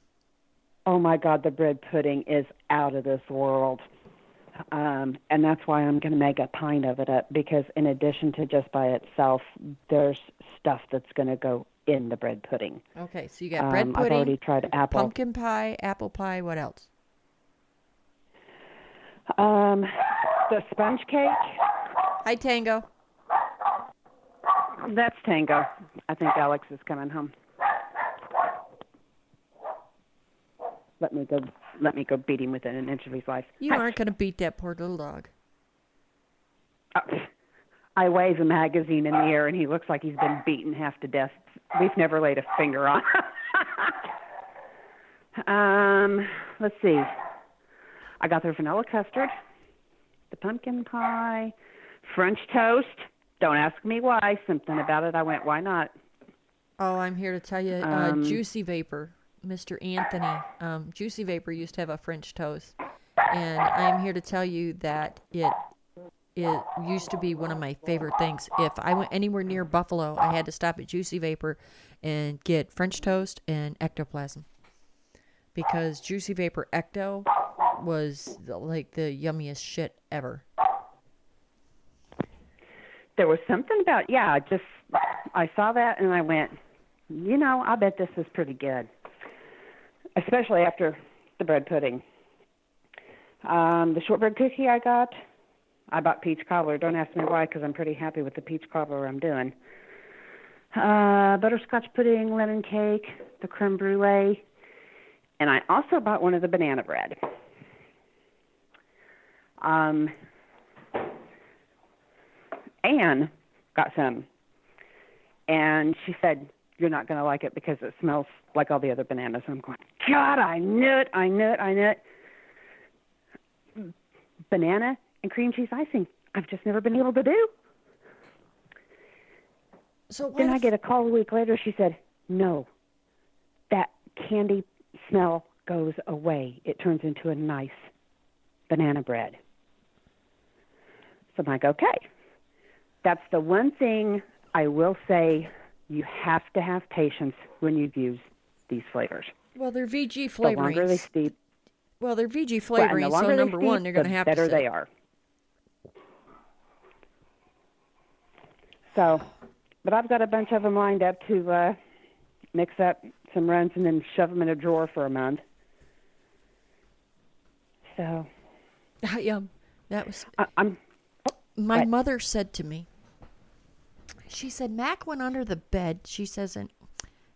Oh my God, the bread pudding is out of this world. Um, and that's why I'm going to make a pint of it up because, in addition to just by itself, there's stuff that's going to go in the bread pudding. Okay, so you got bread Um, I've pudding, already tried apple. pumpkin pie, apple pie. What else? Um, the sponge cake. Hi, Tango. That's Tango. I think Alex is coming home. Let me go. Let me go beat him within an inch of his life. You Hi. aren't gonna beat that poor little dog. Uh, I wave a magazine in the air, and he looks like he's been beaten half to death. We've never laid a finger on. (laughs) um, let's see. I got the vanilla custard, the pumpkin pie, French toast. Don't ask me why. Something about it. I went, why not? Oh, I'm here to tell you, uh, Um, Juicy Vapor, Mr. Anthony. Um, Juicy Vapor used to have a French toast, and I'm here to tell you that it it used to be one of my favorite things. If I went anywhere near Buffalo, I had to stop at Juicy Vapor and get French toast and ectoplasm because Juicy Vapor Ecto was like the yummiest shit ever. There was something about yeah. I just I saw that and I went, you know, I bet this is pretty good, especially after the bread pudding. Um, the shortbread cookie I got, I bought peach cobbler. Don't ask me why, because I'm pretty happy with the peach cobbler I'm doing. Uh, butterscotch pudding, lemon cake, the creme brulee, and I also bought one of the banana bread. Um, Anne got some, and she said, "You're not going to like it because it smells like all the other bananas." I'm going, God, I knew it, I knew it, I knew it. Banana and cream cheese icing. I've just never been able to do. So Then I get a call a week later. She said, "No, that candy smell goes away. It turns into a nice banana bread." So I'm like, "Okay." That's the one thing I will say. You have to have patience when you use these flavors. well, they're VG flavorings. The longer they flavorings. steep, Well, they're VG well, and the so number one, steep, they're going to the have better to they are. So, but I've got a bunch of them lined up to uh, mix up some runs and then shove them in a drawer for a month. So (laughs) yeah, that was I, I'm my Right. mother said to me. She said Mac went under the bed. She says and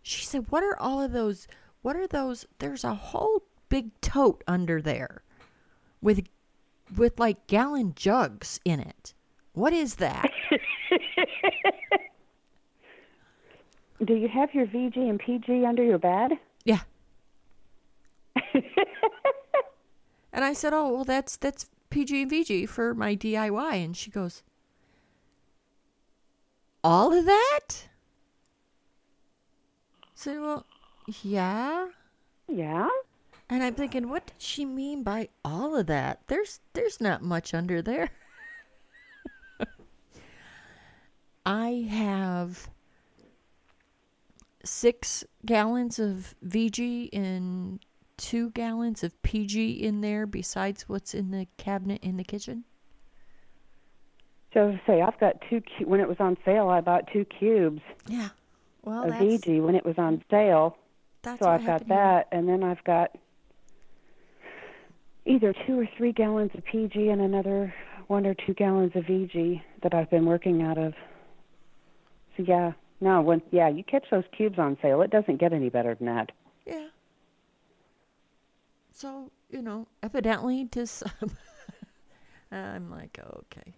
she said, "What are all of those? What are those? There's a whole big tote under there, with with like gallon jugs in it. What is that?" (laughs) Do you have your VG and PG under your bed? yeah. (laughs) And I said, "Oh, well, that's that's PG and VG for my DIY." And she goes, "All of that?" I said, "Well, yeah." Yeah. And I'm thinking, what did she mean by all of that? There's there's not much under there. I have six gallons of VG and two gallons of PG in there besides what's in the cabinet in the kitchen. So say I've got two. cu- When it was on sale, I bought two cubes Yeah. Well, of that's, VG when it was on sale. that's so I've got happened here. that, and then I've got either two or three gallons of PG and another one or two gallons of VG that I've been working out of. Yeah, no, when yeah, you catch those cubes on sale, it doesn't get any better than that. Yeah. So, you know, evidently to some, (laughs) I'm like, okay.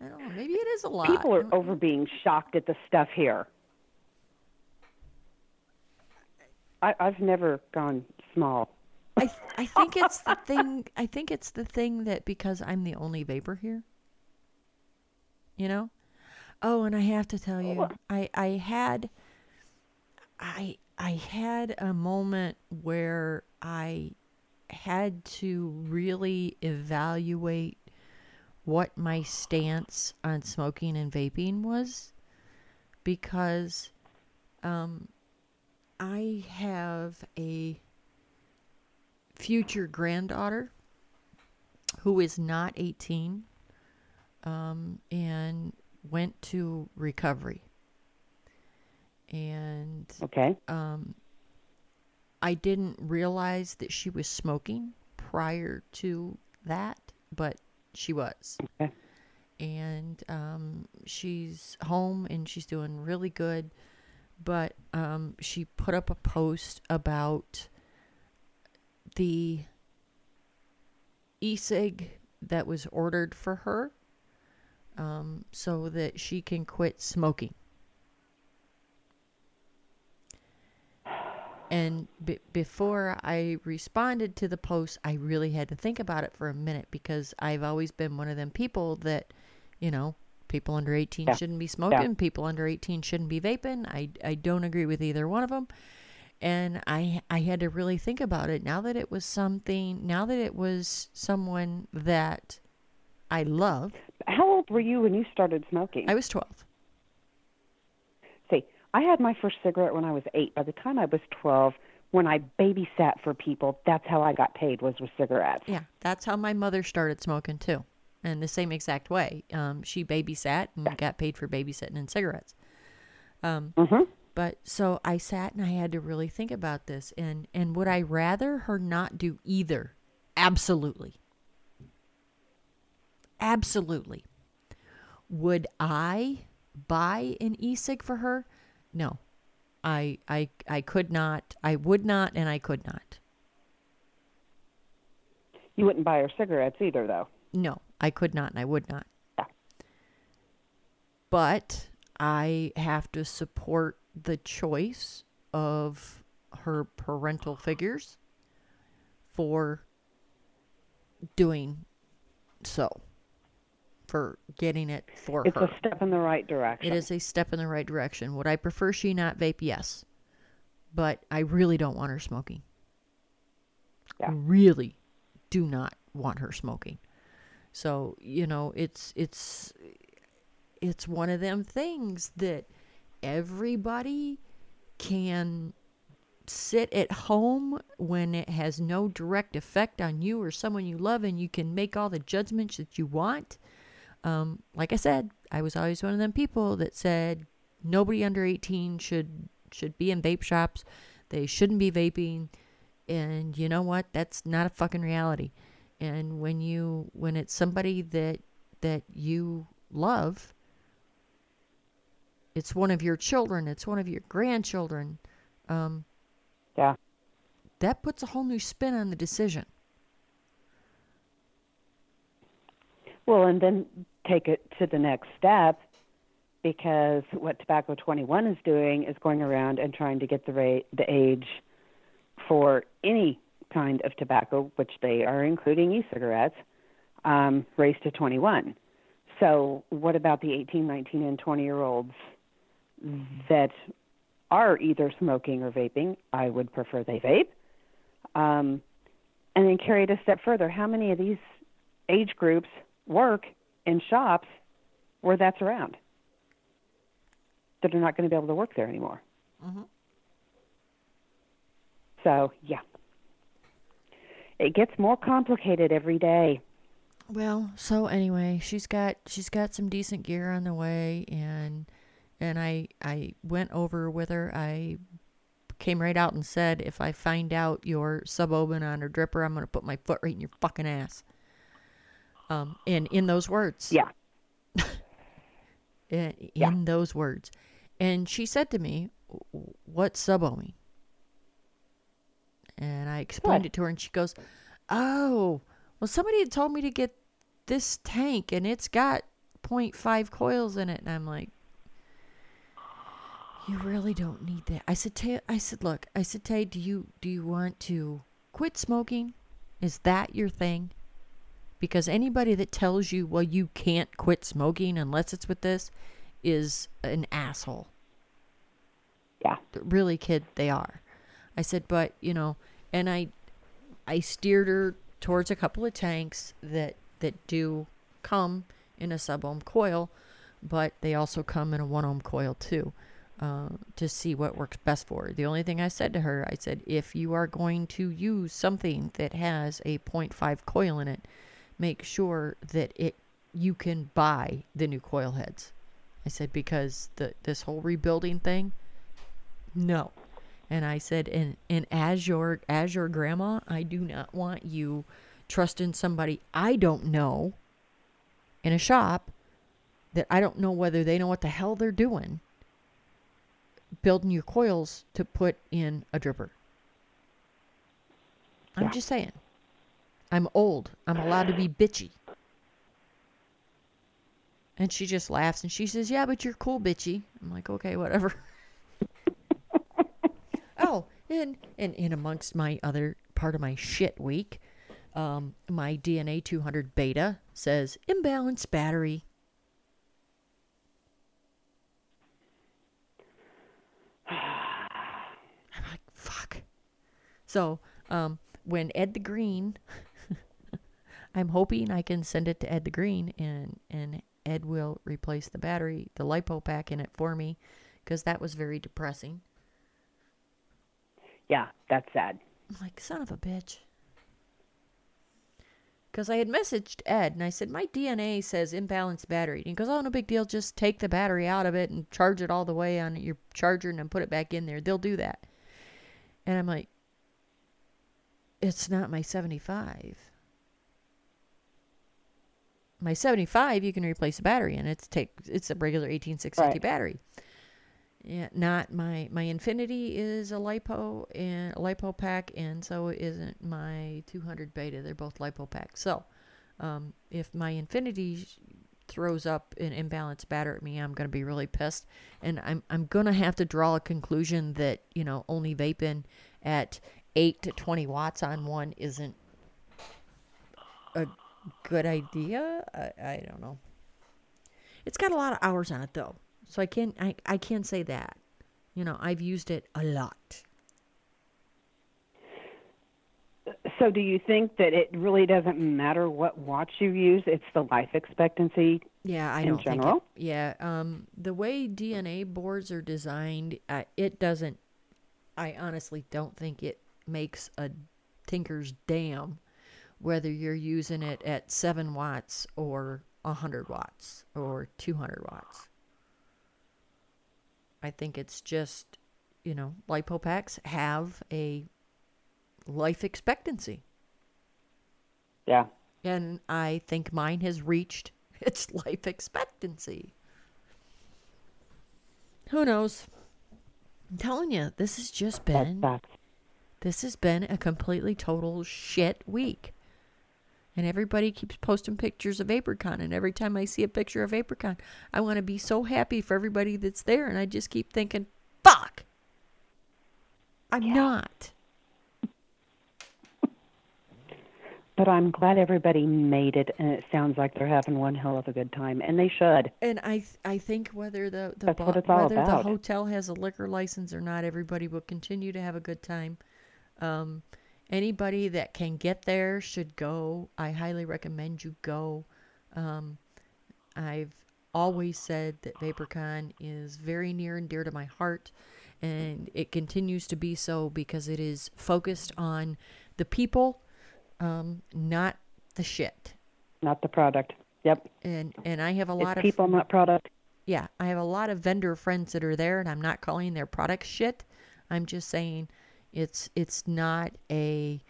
I don't know. Maybe it is a lot. People are over being shocked at the stuff here. I, I've never gone small. I, th- I think it's the thing. I think it's the thing that because I'm the only vaper here. You know. Oh, and I have to tell you, I I had. I I had a moment where I had to really evaluate what my stance on smoking and vaping was because um I have a future granddaughter who is not 18 um, and went to recovery. And Okay. um, I didn't realize that she was smoking prior to that, but she was. Okay. And um, she's home and she's doing really good. But um, she put up a post about the e-cig that was ordered for her um, so that she can quit smoking. And b- before I responded to the post, I really had to think about it for a minute because I've always been one of them people that, you know, people under 18 Yeah. shouldn't be smoking, people under 18 shouldn't be vaping. I, I don't agree with either one of them. And I I had to really think about it now that it was something, now that it was someone that I love. How old were you when you started smoking? I was 12. See, I had my first cigarette when I was eight. By the time I was twelve, when I babysat for people, that's how I got paid was with cigarettes. Yeah, that's how my mother started smoking too, in the same exact way. Um, she babysat and got paid for babysitting and cigarettes. Um, Mm-hmm. but so I sat and I had to really think about this, and and would I rather her not do either? Absolutely. Absolutely. Would I buy an e-cig for her? No. I I I could not. I would not and I could not. You wouldn't buy her cigarettes either, though. No, I could not and I would not. Yeah. But I have to support the choice of her parental figures for doing so, for getting it for It's her. a step in the right direction. It is a step in the right direction. Would I prefer she not vape? Yes. But I really don't want her smoking. Yeah. Really do not want her smoking. So, you know, it's it's it's one of them things that everybody can sit at home when it has no direct effect on you or someone you love and you can make all the judgments that you want um, like I said, I was always one of them people that said nobody under 18 should should be in vape shops. They shouldn't be vaping. And you know what? That's not a fucking reality. And when you when it's somebody that that you love, it's one of your children, it's one of your grandchildren, um, yeah. that puts a whole new spin on the decision. Well, and then take it to the next step because what Tobacco 21 is doing is going around and trying to get the rate, the age for any kind of tobacco, which they are including e-cigarettes, um, raised to 21. So, what about the 18, 19, and 20 year olds that are either smoking or vaping? I would prefer they vape. Um, and then carry it a step further. How many of these age groups work in shops where that's around that are not going to be able to work there anymore. Mhm. So, yeah. It gets more complicated every day. Well, so anyway, she's got she's got some decent gear on the way and and I I went over with her. I came right out and said if I find out you're sub-ohming on her dripper, I'm going to put my foot right in your fucking ass. Um and in those words. Yeah. in, Yeah. in those words. And she said to me, "W- "What's sub-ohming?" And I explained it to her, and she goes, "Oh, well, somebody had told me to get this tank, and it's got 0.5 coils in it." And I'm like, "You really don't need that." I said, Tay, "I said, look, I said, Tay, do you do you want to quit smoking? Is that your thing?" Because anybody that tells you, well, you can't quit smoking unless it's with this, is an asshole. Yeah. Really, kid, they are. I said, but you know, and I, I steered her towards a couple of tanks that that do come in a sub ohm coil, but they also come in a one ohm coil too, uh, to see what works best for her. The only thing I said to her, I said, if you are going to use something that has a 0.5 coil in it, make sure that it you can buy the new coil heads. I said because the this whole rebuilding thing, no. And I said, and and as your as your grandma, I do not want you trusting somebody I don't know in a shop that I don't know whether they know what the hell they're doing building your coils to put in a dripper. I'm Yeah. just saying. I'm old. I'm allowed to be bitchy. And she just laughs and she says, Yeah, but you're cool, bitchy. I'm like, Okay, whatever. (laughs) oh, and, and in amongst my other part of my shit week, um, my DNA 200 beta says imbalanced battery. (sighs) I'm like, fuck. So, um, when Ed the Green, I'm hoping I can send it to Ed the Green and, and Ed will replace the battery, the lipo pack in it for me, because that was very depressing. Yeah, that's sad. I'm like, son of a bitch. Because I had messaged Ed and I said, my DNA says imbalanced battery. And he goes, oh, no big deal. Just take the battery out of it and charge it all the way on your charger and then put it back in there. They'll do that. And I'm like, it's not my 75. My 75, you can replace the battery and It's take it's a regular 18650 Right. battery. Yeah, not my my Infinity is a lipo and a lipo pack, and so isn't my 200 beta. They're both lipo packs. So, um, if my Infinity throws up an imbalanced batter at me, I'm gonna be really pissed, and I'm I'm gonna have to draw a conclusion that you know only vaping at eight to 20 watts on one isn't a good idea. I, I don't know. It's got a lot of hours on it though, so I can't I I can't say that. You know, I've used it a lot. So, do you think that it really doesn't matter what watch you use? It's the life expectancy. Yeah, I In don't think. general? It, yeah, um, the way DNA boards are designed, uh, it doesn't. I honestly don't think it makes a tinker's damn whether you're using it at seven watts or hundred watts or two hundred watts. I think it's just, you know, lipo packs have a life expectancy. Yeah. And I think mine has reached (laughs) its life expectancy. Who knows? I'm telling you, this has just been this has been a completely total shit week. And everybody keeps posting pictures of VaporCon and every time I see a picture of VaporCon, I want to be so happy for everybody that's there and I just keep thinking, "Fuck. I'm not." But I'm glad everybody made it, and it sounds like they're having one hell of a good time, and they should. And I I think whether the the bo- what it's all whether the hotel has a liquor license or not, everybody will continue to have a good time. Um, anybody that can get there should go. I highly recommend you go. Um, I've always said that VaporCon is very near and dear to my heart, and it continues to be so because it is focused on the people, um, not the shit. Not the product. Yep. And and I have a lot It's of people, not product. yeah, I have a lot of vendor friends that are there, and I'm not calling their products shit. I'm just saying it's it's not a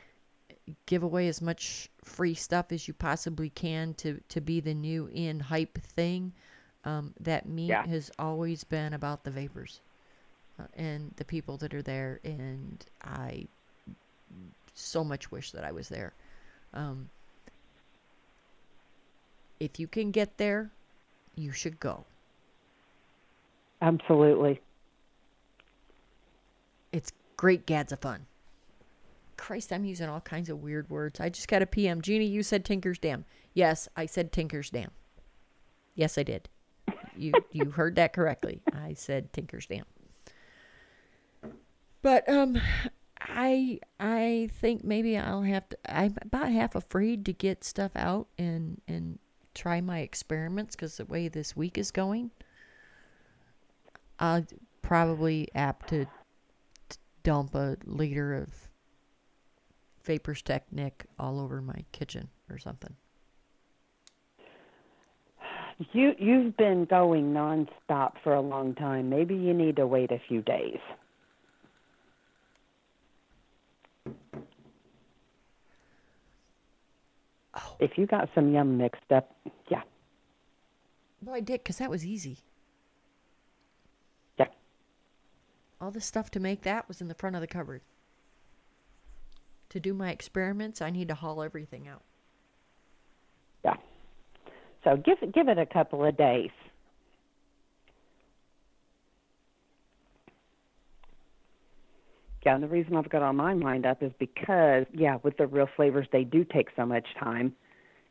give away as much free stuff as you possibly can to to be the new in hype thing. Um, that meet Yeah. has always been about the vapers uh, and the people that are there, and I so much wish that I was there. Um, if you can get there, you should go. Absolutely. Great gads of fun. Christ, I'm using all kinds of weird words. I just got a PM. Jeannie, you said Tinker's Dam. Yes, I said Tinker's Dam. Yes, I did. You you (laughs) heard that correctly. I said Tinker's Dam. But um I I think maybe I'll have to I'm about half afraid to get stuff out and and try my experiments cuz the way this week is going I'll probably apt to dump a liter of Vapors Technic all over my kitchen or something. You you've been going nonstop for a long time. Maybe you need to wait a few days. Oh. If you got some yum mixed up, yeah, Well, I did because that was easy. yeah. All the stuff to make that was in the front of the cupboard. To do my experiments, I need to haul everything out. Yeah. So give it give it a couple of days. Yeah, and the reason I've got all mine lined up is because, yeah, with the real flavors, they do take so much time.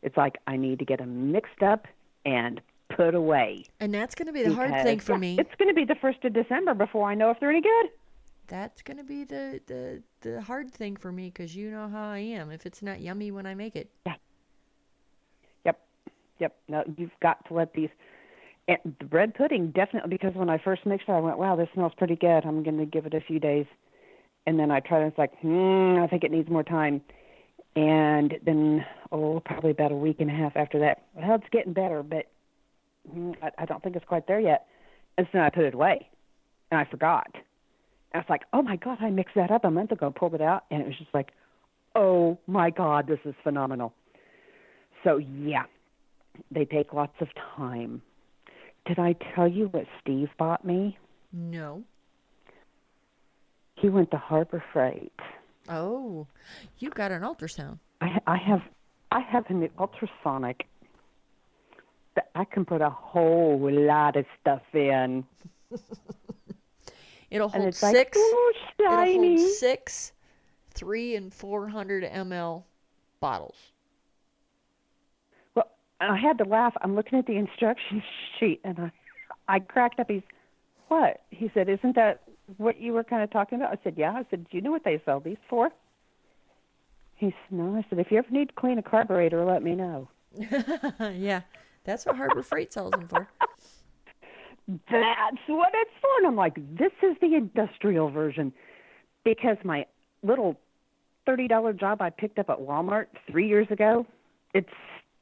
It's like I need to get them mixed up and put away. And that's going to be the hard thing for yeah, me. It's going to be the first of December before I know if they're any good. That's going to be the, the, the hard thing for me because you know how I am. If it's not yummy when I make it, yeah. Yep, yep. No, you've got to let these. And the bread pudding definitely because when I first mixed it, I went, "Wow, this smells pretty good. I'm going to give it a few days." And then I tried it. It's like, hmm, I think it needs more time. And then, oh, probably about a week and a half after that. Well, it's getting better, but hmm, I, I don't think it's quite there yet. And so I put it away, and I forgot. And I was like, "Oh my God, I mixed that up a month ago. Pulled it out, and it was just like, oh my God, this is phenomenal." So yeah, they take lots of time. Did I tell you what Steve bought me? No. He went to Harbor Freight. Oh, you got an ultrasound. I, I have I have an ultrasonic I can put a whole lot of stuff in. (laughs) It'll hold like, six. ooh, It'll hold six, three and four hundred ml bottles. Well, I had to laugh. I'm looking at the instruction (laughs) sheet and I, I cracked up. He's, what? He said, isn't that what you were kind of talking about? I said, yeah. I said, do you know what they sell these for? He said, no. I said, if you ever need to clean a carburetor, let me know. (laughs) yeah, that's what Harbor Freight sells them for. That's what it's for. And I'm like, this is the industrial version. Because my little $30 job I picked up at Walmart three years ago, it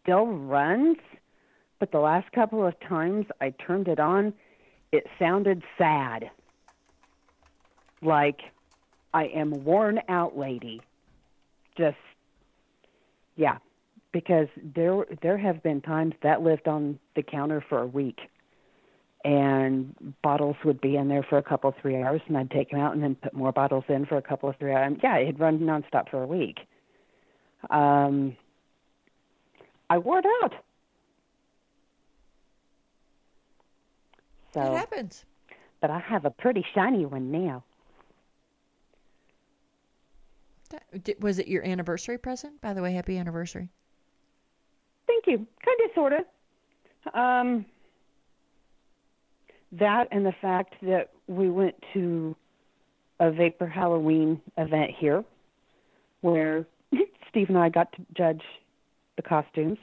still runs. But the last couple of times I turned it on, it sounded sad. Like I am worn out lady. Just, yeah. Because there there have been times that lived on the counter for a week and bottles would be in there for a couple three hours and I'd take them out and then put more bottles in for a couple of three hours. Yeah, it'd run nonstop for a week. Um, I wore it out. It So, happens. but I have a pretty shiny one now. That- Was it your anniversary present? By the way, happy anniversary. Thank you. Kind of, sort of. Um, that and the fact that we went to a Vapor Halloween event here where (laughs) Steve and I got to judge the costumes.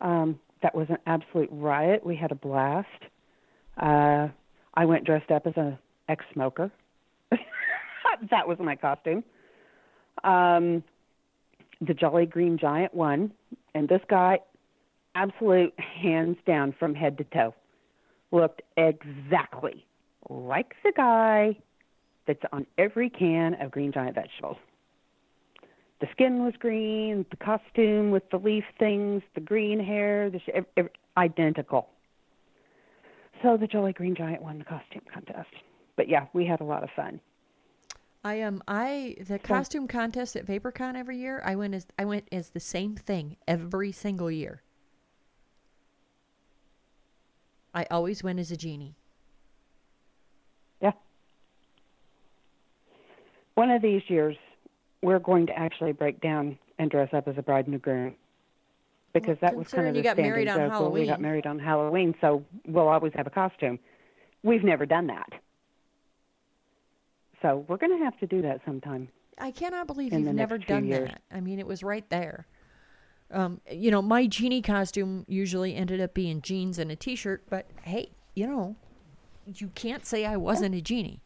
Um, that was an absolute riot. We had a blast. Uh, I went dressed up as a ex-smoker. (laughs) that was my costume. Um, the Jolly Green Giant won, and this guy, absolute hands down from head to toe, looked exactly like the guy that's on every can of Green Giant vegetables. The skin was green, the costume with the leaf things, the green hair, the sh- identical. So the Jolly Green Giant won the costume contest. But yeah, we had a lot of fun. I am I the costume contest at VaporCon every year. I went as I went as the same thing every single year. I always went as a genie. Yeah. One of these years, we're going to actually break down and dress up as a bride and a groom. Because that was kind of the you got standing married on joke. Well, we got married on Halloween, so we'll always have a costume. We've never done that. So we're going to have to do that sometime. I cannot believe you've never done years. that. I mean, it was right there. Um, you know, my genie costume usually ended up being jeans and a t-shirt, but hey, you know, you can't say I wasn't a genie.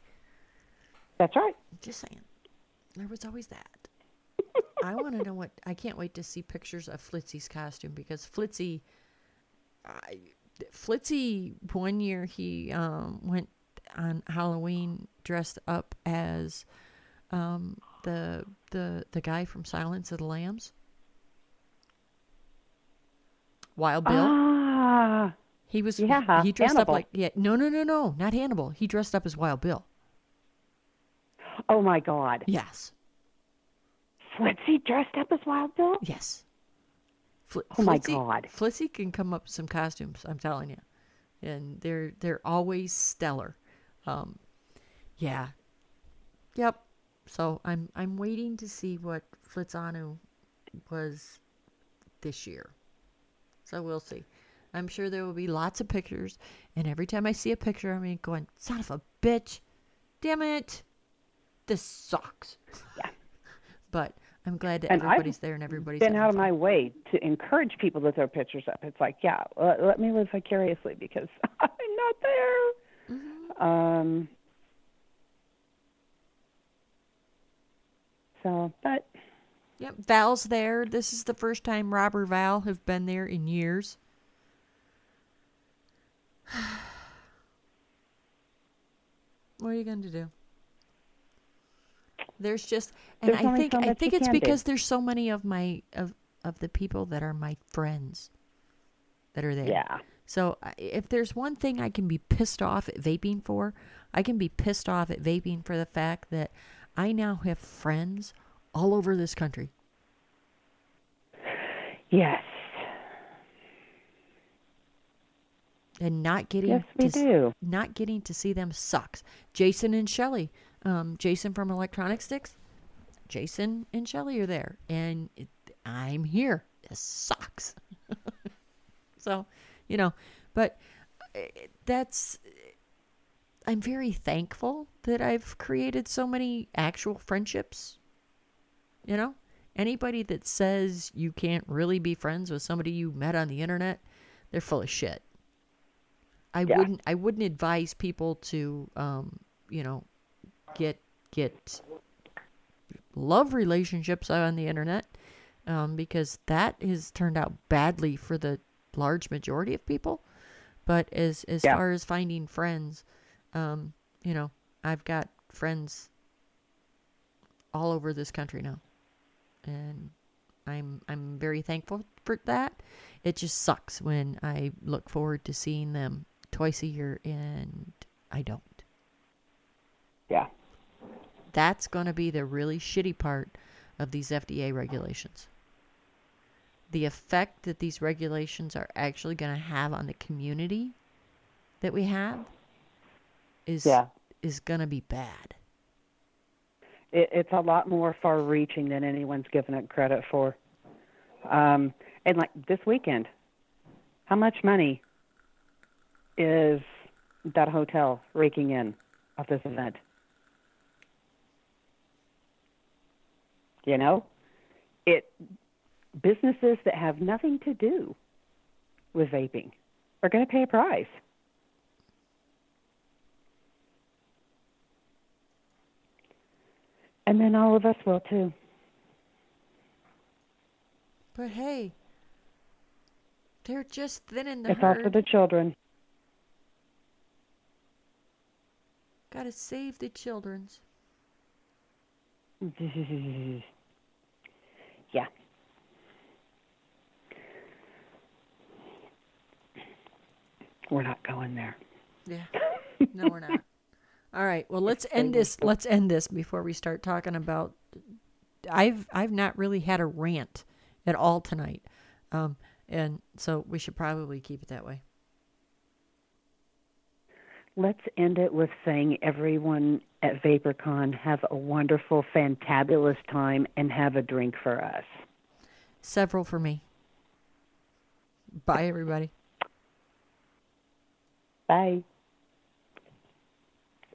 That's right. Just saying. There was always that. (laughs) I want to know what. I can't wait to see pictures of Flitzy's costume because Flitzy, I, Flitzy, one year he um, went on Halloween dressed up as um, the the the guy from Silence of the Lambs. Wild Bill. Ah, he was. yeah, He dressed up like yeah. No, no, no, no, not Hannibal. He dressed up as Wild Bill. oh my God. Yes. Flitzy dressed up as Wild Bill? Yes. Fl- Oh my Flitzy- God. Flitzy can come up with some costumes. I'm telling you, and they're they're always stellar. Um, yeah. Yep. So I'm I'm waiting to see what Flitzanu was this year. So we'll see. I'm sure there will be lots of pictures, and every time I see a picture, I'm going, "Son of a bitch, damn it, this sucks." Yeah. (laughs) But I'm glad that And I've everybody's there and everybody's been out of fun. my way to encourage people to throw pictures up. It's like, yeah, let, let me live vicariously because (laughs) I'm not there. Um. So, but Yep, Val's there. This is the first time Rob or Val have been there in years. (sighs) what are you going to do? There's just, and There's I think so I think it's can do. because there's so many of my of of the people that are my friends. that are there. Yeah. So if there's one thing I can be pissed off at vaping for, I can be pissed off at vaping for the fact that I now have friends all over this country. Yes. And not getting Yes, we to do. not getting to see them sucks. Jason and Shelly, um, Jason from Electronic Sticks, Jason and Shelly are there, and it, I'm here. This sucks. (laughs) so, you know, but uh, that's. I'm very thankful that I've created so many actual friendships. You know, anybody that says you can't really be friends with somebody you met on the internet, they're full of shit. I Yeah. wouldn't I wouldn't advise people to um, you know, get get love relationships on the internet um, because that has turned out badly for the large majority of people. But as as Yeah. far as finding friends, um, you know, I've got friends all over this country now, and I'm I'm very thankful for that. It just sucks when I look forward to seeing them twice a year and I don't. Yeah. That's going to be the really shitty part of these FDA regulations. The effect that these regulations are actually going to have on the community that we have is Yeah. is going to be bad. It, it's a lot more far-reaching than anyone's given it credit for. Um, and like this weekend, how much money is that hotel raking in of this event? You know, it businesses that have nothing to do with vaping are going to pay a price. And then all of us will too. But hey, they're just thinning the It's all for the children. Got to save the children's. (laughs) yeah. We're not going there. Yeah. (laughs) No, we're not. All right. Well, let's end this. Let's end this before we start talking about. I've I've not really had a rant at all tonight, um, and so we should probably keep it that way. Let's end it with saying everyone at VaporCon have a wonderful, fantabulous time and have a drink for us. Several for me. Bye, everybody. Bye.